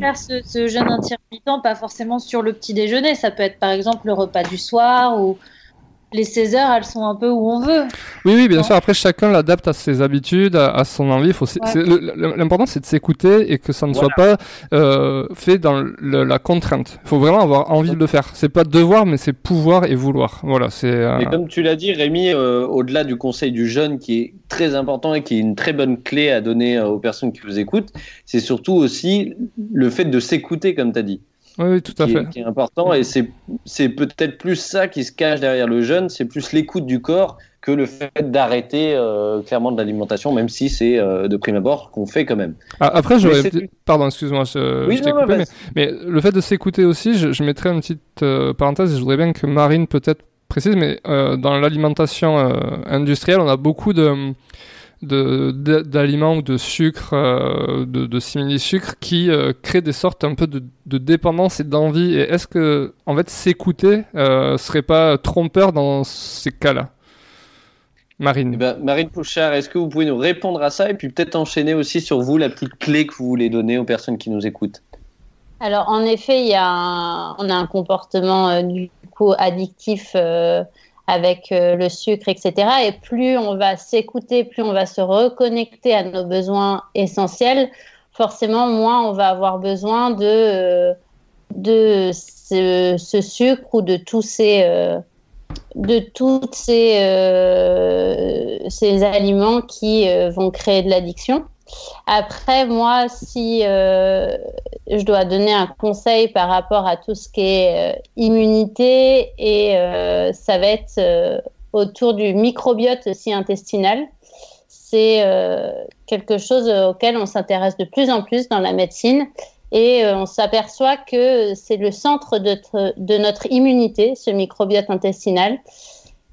faire ce, ce jeûne intermittent, pas forcément sur le petit déjeuner. Ça peut être par exemple le repas du soir ou les 16 heures, elles sont un peu où on veut. Oui, oui, bien sûr. Après, chacun l'adapte à ses habitudes, à, à son envie. Ouais. L'important, c'est de s'écouter et que ça ne soit pas euh, fait dans le- la contrainte. Il faut vraiment avoir envie de le faire. C'est pas devoir, mais c'est pouvoir et vouloir. Voilà, c'est. euh, Et comme tu l'as dit, Rémi, euh, au-delà du conseil du jeune qui est très important et qui est une très bonne clé à donner aux personnes qui vous écoutent, c'est surtout aussi le fait de s'écouter, comme tu as dit, Oui, tout à qui, fait. est, qui est important. Et c'est peut-être plus ça qui se cache derrière le jeûne, c'est plus l'écoute du corps que le fait d'arrêter euh, clairement de l'alimentation, même si c'est euh, de prime abord qu'on fait quand même. Ah, Après, j'aurais. Pardon, excuse-moi, je, Oui, je non, coupé, mais, le fait de s'écouter aussi, je, je mettrais une petite euh, parenthèse. et Je voudrais bien que Marine peut-être précise, mais euh, dans l'alimentation industrielle, on a beaucoup de- d'aliments ou de sucre, euh, de, de simili-sucre qui euh, créent des sortes un peu de, de dépendance et d'envie. Et est-ce que, en fait, s'écouter euh, serait pas trompeur dans ces cas-là? Marine. Eh ben, Marine Pouchard, est-ce que vous pouvez nous répondre à ça et puis peut-être enchaîner aussi sur vous la petite clé que vous voulez donner aux personnes qui nous écoutent? Alors, en effet, il y a un- on a un comportement euh, du coup addictif euh, avec euh, le sucre, etc. Et plus on va s'écouter, plus on va se reconnecter à nos besoins essentiels, forcément, moins on va avoir besoin de, euh, de ce, sucre ou de tous ces, euh, de ces, ces aliments qui vont créer de l'addiction. Après, moi, si euh, je dois donner un conseil par rapport à tout ce qui est euh, immunité, et euh, ça va être autour du microbiote aussi intestinal. C'est quelque chose auquel on s'intéresse de plus en plus dans la médecine. Et on s'aperçoit que c'est le centre de, notre immunité, ce microbiote intestinal.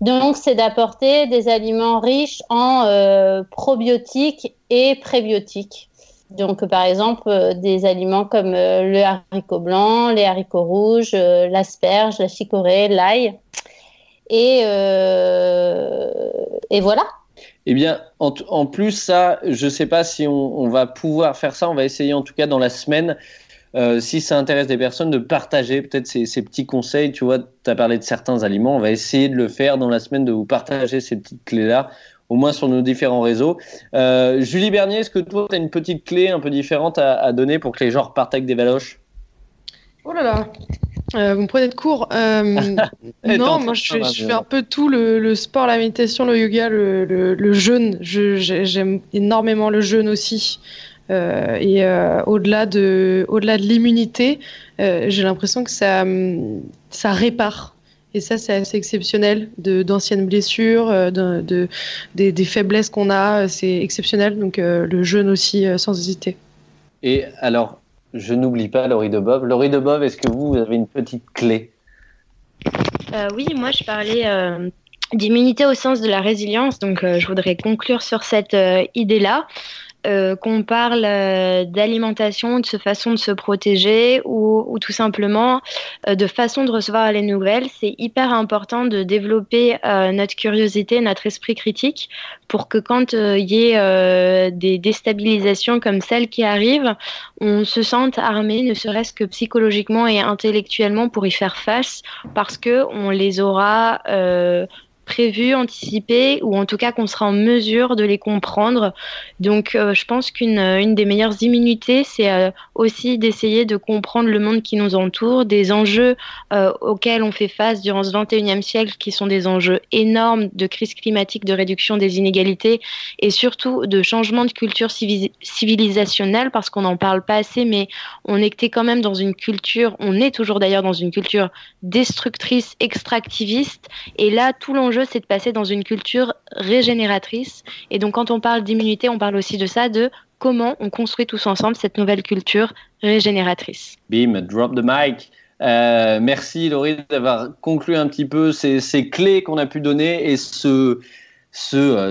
Donc, c'est d'apporter des aliments riches en probiotiques et prébiotiques. Donc, par exemple, euh, des aliments comme euh, le haricot blanc, les haricots rouges, euh, l'asperge, la chicorée, l'ail. Et voilà. Eh bien, en, plus, ça, je ne sais pas si on, va pouvoir faire ça. On va essayer en tout cas dans la semaine, si ça intéresse des personnes, de partager peut-être ces, ces, petits conseils. Tu vois, tu as parlé de certains aliments. On va essayer de le faire dans la semaine, de vous partager ces petites clés-là au moins sur nos différents réseaux. Euh, Julie Bernier, est-ce que toi, tu as une petite clé un peu différente à, donner pour que les gens repartent avec des valoches? Oh là là euh, vous me prenez de court. Euh, non, moi je fais, un peu tout le, sport, la méditation, le yoga, le, jeûne. J'aime énormément le jeûne aussi. Et au-delà de, au-delà de l'immunité, j'ai l'impression que ça, ça répare. Et ça, c'est assez exceptionnel. De, d'anciennes blessures, euh, de, des, faiblesses qu'on a, c'est exceptionnel. Donc euh, le jeûne aussi, euh, sans hésiter. Et alors, je n'oublie pas Laurie de Bob. Laurie de Bob, est-ce que vous, vous avez une petite clé? Oui, moi je parlais d'immunité au sens de la résilience. Donc je voudrais conclure sur cette idée-là. Euh, qu'on parle euh, d'alimentation, de ce façon de se protéger ou, tout simplement euh, de façon de recevoir les nouvelles, c'est hyper important de développer notre curiosité, notre esprit critique pour que quand il y ait des déstabilisations comme celles qui arrivent, on se sente armé, ne serait-ce que psychologiquement et intellectuellement pour y faire face parce que on les aura prévus, anticipés, ou en tout cas qu'on sera en mesure de les comprendre. Donc euh, je pense qu'une une des meilleures immunités, c'est euh, aussi d'essayer de comprendre le monde qui nous entoure, des enjeux euh, auxquels on fait face durant ce 21e siècle, qui sont des enjeux énormes de crise climatique, de réduction des inégalités, et surtout de changement de culture civilisationnelle, parce qu'on n'en parle pas assez, mais on était quand même dans une culture, on est toujours d'ailleurs dans une culture destructrice, extractiviste, et là, tout l'enjeu c'est de passer dans une culture régénératrice. Et donc, quand on parle d'immunité, on parle aussi de ça, de comment on construit tous ensemble cette nouvelle culture régénératrice. Bim, drop the mic. Euh, merci Laurie d'avoir conclu un petit peu ces, clés qu'on a pu donner et euh,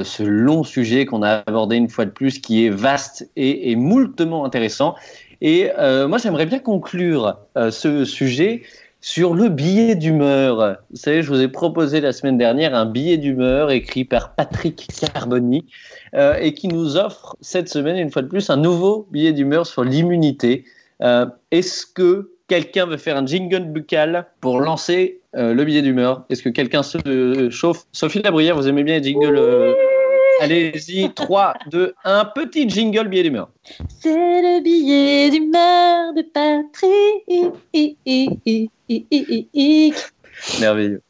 ce long sujet qu'on a abordé une fois de plus qui est vaste et, et moultement intéressant. Et euh, moi j'aimerais bien conclure ce sujet sur le billet d'humeur. Vous savez, je vous ai proposé la semaine dernière un billet d'humeur écrit par Patrick Carboni euh, et qui nous offre cette semaine, une fois de plus, un nouveau billet d'humeur sur l'immunité. Euh, est-ce que quelqu'un veut faire un jingle buccal pour lancer euh, le billet d'humeur? Est-ce que quelqu'un se chauffe? Sophie Labrière, vous aimez bien les jingles Allez-y, 3, 2, 1, petit jingle billet d'humeur. C'est le billet d'humeur de Patrick. Merveilleux.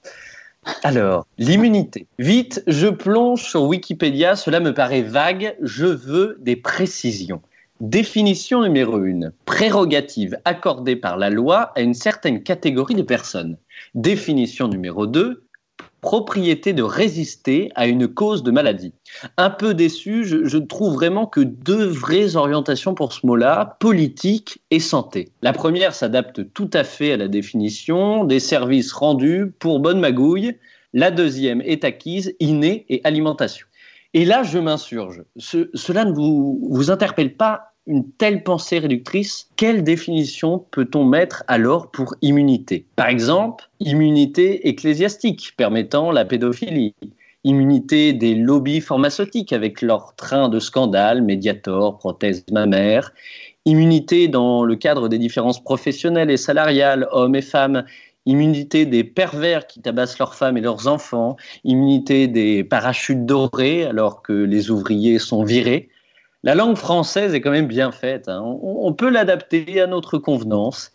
Alors, l'immunité. Vite, je plonge sur Wikipédia, cela me paraît vague, je veux des précisions. Définition numéro 1. Prérogative accordée par la loi à une certaine catégorie de personnes. Définition numéro 2 propriété de résister à une cause de maladie. Un peu déçu, je, trouve vraiment que deux vraies orientations pour ce mot-là, politique et santé. La première s'adapte tout à fait à la définition des services rendus pour bonne magouille. La deuxième est acquise, innée et alimentation. Et là, je m'insurge. cela ne vous interpelle pas une telle pensée réductrice, quelle définition peut-on mettre alors pour immunité? Par exemple, immunité ecclésiastique permettant la pédophilie, immunité des lobbies pharmaceutiques avec leur train de scandales, Mediator, prothèse mammaire, immunité dans le cadre des différences professionnelles et salariales, hommes et femmes, immunité des pervers qui tabassent leurs femmes et leurs enfants, immunité des parachutes dorés alors que les ouvriers sont virés, la langue française est quand même bien faite. Hein. On, peut l'adapter à notre convenance.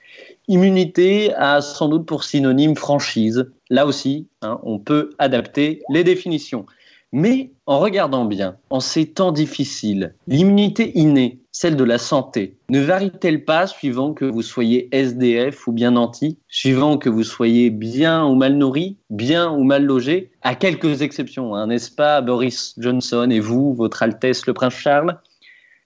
Immunité a sans doute pour synonyme franchise. Là aussi, hein, on peut adapter les définitions. Mais en regardant bien, en ces temps difficiles, l'immunité innée, celle de la santé, ne varie-t-elle pas suivant que vous soyez SDF ou bien nanti, suivant que vous soyez bien ou mal nourri, bien ou mal logé, à quelques exceptions, hein, n'est-ce pas Boris Johnson et vous, votre Altesse le Prince Charles?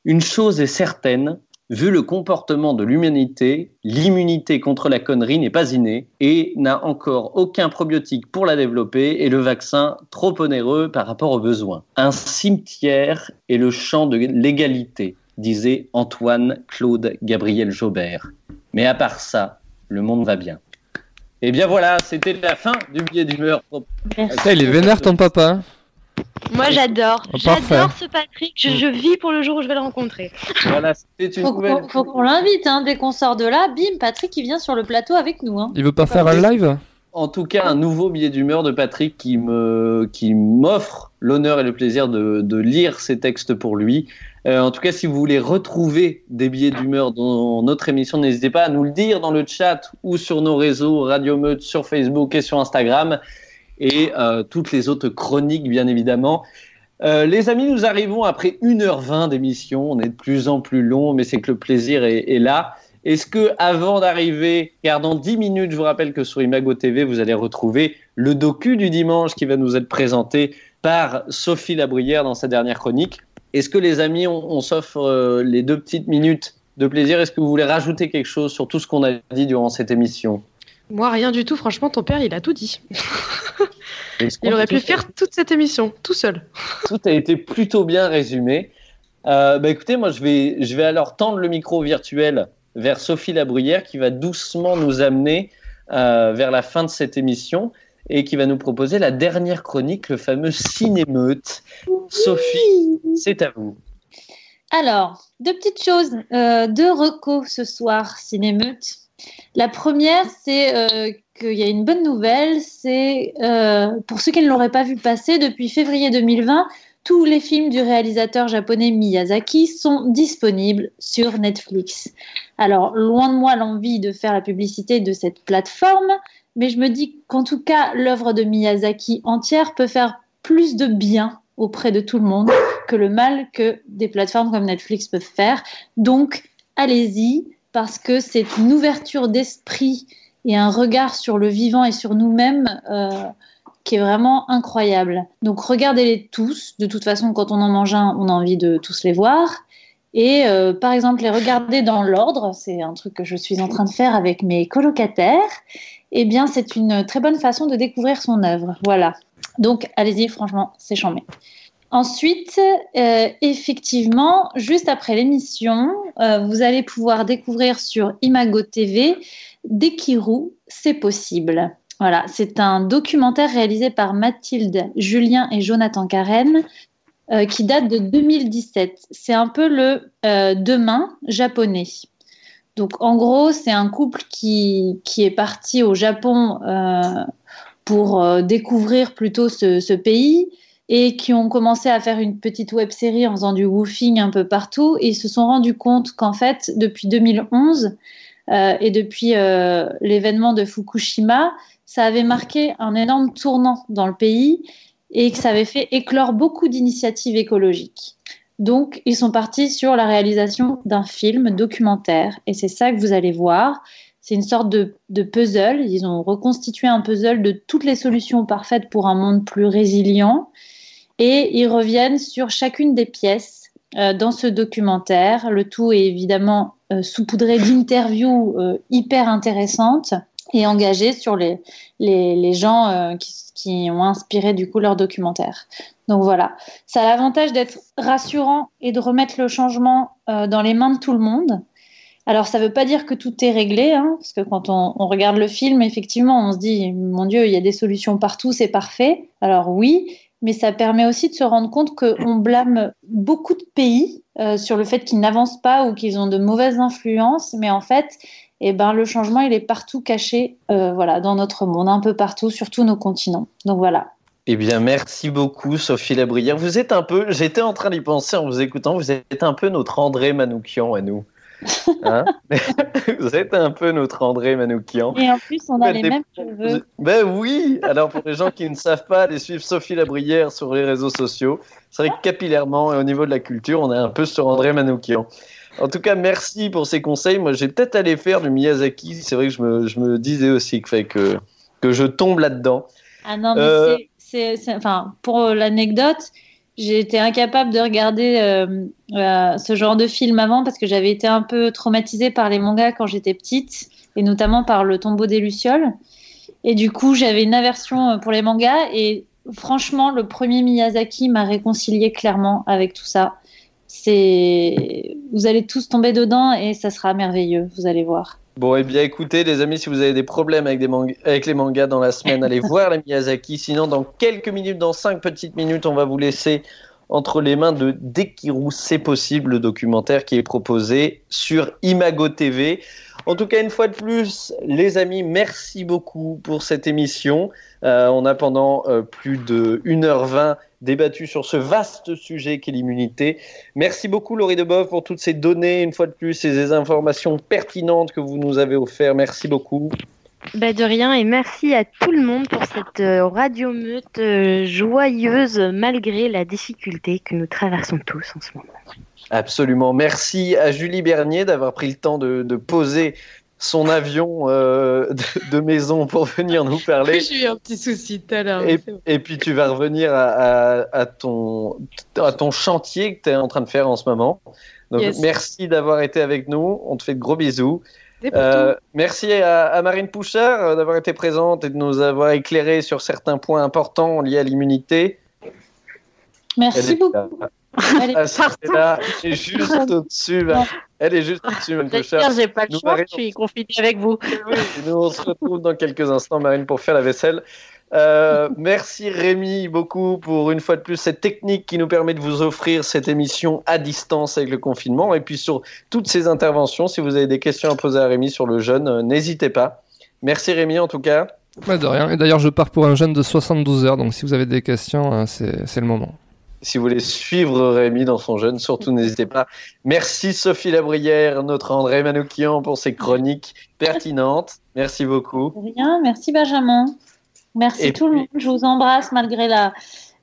Une chose est certaine, Vu le comportement de l'humanité, l'immunité contre la connerie n'est pas innée et n'a encore aucun probiotique pour la développer et le vaccin trop onéreux par rapport aux besoins. Un cimetière est le champ de l'égalité, disait Antoine Claude Gabriel Jaubert. Mais à part ça, le monde va bien. Et bien voilà, c'était la fin du billet d'humeur. Il est vénère ton papa. Moi, j'adore. Oh. J'adore ce Patrick. Je, je vis pour le jour où je vais le rencontrer. Voilà, c'était une Faut, nouvelle. faut qu'on l'invite, hein. dès qu'on sort de là, bim, Patrick il vient sur le plateau avec nous. Hein. Il veut pas faire un live? En tout cas, un nouveau billet d'humeur de Patrick qui me qui m'offre l'honneur et le plaisir de, de lire ces textes pour lui. Euh, en tout cas, si vous voulez retrouver des billets d'humeur dans notre émission, n'hésitez pas à nous le dire dans le chat ou sur nos réseaux Radio Meute, sur Facebook et sur Instagram et euh, toutes les autres chroniques, bien évidemment. Euh, les amis, nous arrivons après 1h20 d'émission. On est de plus en plus long, mais c'est que le plaisir est, là. Est-ce que, avant d'arriver, car dans 10 minutes, je vous rappelle que sur Imago TV, vous allez retrouver le docu du dimanche qui va nous être présenté par Sophie Labrière dans sa dernière chronique. Est-ce que, les amis, on, on s'offre euh, les deux petites minutes de plaisir? Est-ce que vous voulez rajouter quelque chose sur tout ce qu'on a dit durant cette émission? Moi, rien du tout. Franchement, ton père, il a tout dit. Il aurait pu faire toute cette émission, tout seul. Tout a été plutôt bien résumé. Euh, bah écoutez, moi je vais, je vais alors tendre le micro virtuel vers Sophie Labruyère qui va doucement nous amener euh, vers la fin de cette émission et qui va nous proposer la dernière chronique, le fameux cinémeute. Sophie, c'est à vous. Alors, deux petites choses, euh, deux recos ce soir, Cinémeute. La première, c'est euh, qu'il y a une bonne nouvelle, c'est euh, pour ceux qui ne l'auraient pas vu passer, depuis février 2020, tous les films du réalisateur japonais Miyazaki sont disponibles sur Netflix. Alors, loin de moi l'envie de faire la publicité de cette plateforme, mais je me dis qu'en tout cas, l'œuvre de Miyazaki entière peut faire plus de bien auprès de tout le monde que le mal que des plateformes comme Netflix peuvent faire. Donc, allez-y, parce que c'est une ouverture d'esprit et un regard sur le vivant et sur nous-mêmes euh, qui est vraiment incroyable. Donc, regardez-les tous. De toute façon, quand on en mange un, on a envie de tous les voir. Et euh, par exemple, les regarder dans l'ordre, c'est un truc que je suis en train de faire avec mes colocataires. Eh bien, c'est une très bonne façon de découvrir son œuvre. Voilà. Donc, allez-y, franchement, c'est chambé. Ensuite, euh, effectivement, juste après l'émission, euh, vous allez pouvoir découvrir sur Imago TV Dekiru, c'est possible. Voilà, c'est un documentaire réalisé par Mathilde, Julien et Jonathan Karen euh, qui date de 2017. C'est un peu le demain japonais. Donc, en gros, c'est un couple qui, qui est parti au Japon pour découvrir plutôt ce pays et qui ont commencé à faire une petite web série en faisant du woofing un peu partout ils se sont rendus compte qu'en fait, depuis 2011 euh, et depuis euh, l'événement de Fukushima, ça avait marqué un énorme tournant dans le pays et que ça avait fait éclore beaucoup d'initiatives écologiques. Donc, ils sont partis sur la réalisation d'un film documentaire et c'est ça que vous allez voir. C'est une sorte de, puzzle. Ils ont reconstitué un puzzle de toutes les solutions parfaites pour un monde plus résilient. Et ils reviennent sur chacune des pièces euh, dans ce documentaire. Le tout est évidemment euh, saupoudré d'interviews euh, hyper intéressantes et engagées sur les, les, les gens euh, qui, qui, ont inspiré du coup leur documentaire. Donc voilà, ça a l'avantage d'être rassurant et de remettre le changement dans les mains de tout le monde. Alors, ça ne veut pas dire que tout est réglé, hein, parce que quand on, regarde le film, effectivement, on se dit, mon Dieu, il y a des solutions partout, c'est parfait. Alors oui, mais ça permet aussi de se rendre compte qu'on blâme beaucoup de pays euh, sur le fait qu'ils n'avancent pas ou qu'ils ont de mauvaises influences, mais en fait, eh ben, le changement, il est partout caché euh, voilà, dans notre monde, un peu partout, sur tous nos continents. Donc voilà. Eh bien, merci beaucoup, Sophie Labrière. Vous êtes un peu, j'étais en train d'y penser en vous écoutant, vous êtes un peu notre André Manoukian à nous. Hein vous êtes un peu notre André Manoukian. Et en plus, on a les mêmes cheveux. Ben oui Alors, pour les gens qui ne savent pas, aller suivre Sophie Labrière sur les réseaux sociaux. C'est vrai que capillairement et au niveau de la culture, on est un peu sur André Manoukian. En tout cas, merci pour ces conseils. Moi, j'ai peut-être allé faire du Miyazaki. C'est vrai que je me, je me disais aussi que, fait que, que je tombe là-dedans. Ah non, mais euh... c'est, enfin, pour l'anecdote, été incapable de regarder euh, euh, ce genre de film avant parce que j'avais été un peu traumatisée par les mangas quand j'étais petite et notamment par le tombeau des lucioles. Et du coup, j'avais une aversion euh, pour les mangas et franchement, le premier Miyazaki m'a réconcilié clairement avec tout ça. C'est, vous allez tous tomber dedans et ça sera merveilleux. Vous allez voir. Bon, et eh bien écoutez, les amis, si vous avez des problèmes avec, des avec les mangas dans la semaine, allez voir les Miyazaki. Sinon, dans quelques minutes, dans cinq petites minutes, on va vous laisser entre les mains de Dekiru, c'est possible, le documentaire qui est proposé sur Imago TV. En tout cas, une fois de plus, les amis, merci beaucoup pour cette émission. Euh, on a pendant euh, plus de 1h20 débattu sur ce vaste sujet qu'est l'immunité. Merci beaucoup Laurie Deboeuf pour toutes ces données, une fois de plus, et ces informations pertinentes que vous nous avez offertes. Merci beaucoup. Bah de rien et merci à tout le monde pour cette euh, radio meute euh, joyeuse malgré la difficulté que nous traversons tous en ce moment. Absolument. Merci à Julie Bernier d'avoir pris le temps de, de poser son avion euh, de, maison pour venir nous parler. J'ai eu un petit souci tout à l'heure. Et, et, puis tu vas revenir à, à, à, ton, à ton chantier que tu es en train de faire en ce moment. Donc Yes. merci d'avoir été avec nous. On te fait de gros bisous. Euh, merci à, à Marine Pouchard euh, d'avoir été présente et de nous avoir éclairé sur certains points importants liés à l'immunité. Merci beaucoup. là. Allez, Ah, c'est là, elle est juste au-dessus. Elle est juste au-dessus, Marine. D'ailleurs, j'ai pas le Nous, choix, Marie, je suis confinée avec vous. Oui, nous, on se retrouve dans quelques instants, Marine, pour faire la vaisselle. Euh, merci Rémi beaucoup pour une fois de plus cette technique qui nous permet de vous offrir cette émission à distance avec le confinement et puis sur toutes ces interventions. Si vous avez des questions à poser à Rémi sur le jeûne, euh, n'hésitez pas. Merci Rémi en tout cas. Ouais, de rien. Et d'ailleurs, je pars pour un jeûne de 72 heures, donc si vous avez des questions, hein, c'est le moment. Si vous voulez suivre Rémi dans son jeûne, surtout n'hésitez pas. Merci Sophie Labrière, notre André Manoukian pour ses chroniques pertinentes. Merci beaucoup. rien. Merci Benjamin. Merci Et tout le monde. Je vous embrasse malgré la,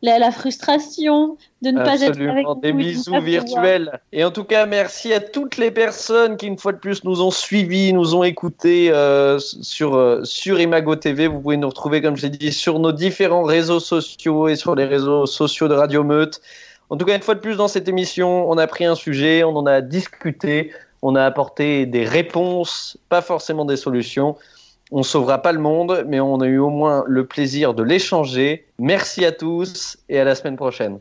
la, la frustration de ne pas être avec vous. des bisous virtuels. Et en tout cas, merci à toutes les personnes qui, une fois de plus, nous ont suivis, nous ont écoutés euh, sur, euh, sur Imago TV. Vous pouvez nous retrouver, comme j'ai dit, sur nos différents réseaux sociaux et sur les réseaux sociaux de Radio Meute. En tout cas, une fois de plus, dans cette émission, on a pris un sujet, on en a discuté, on a apporté des réponses, pas forcément des solutions. On sauvera pas le monde, mais on a eu au moins le plaisir de l'échanger. Merci à tous et à la semaine prochaine.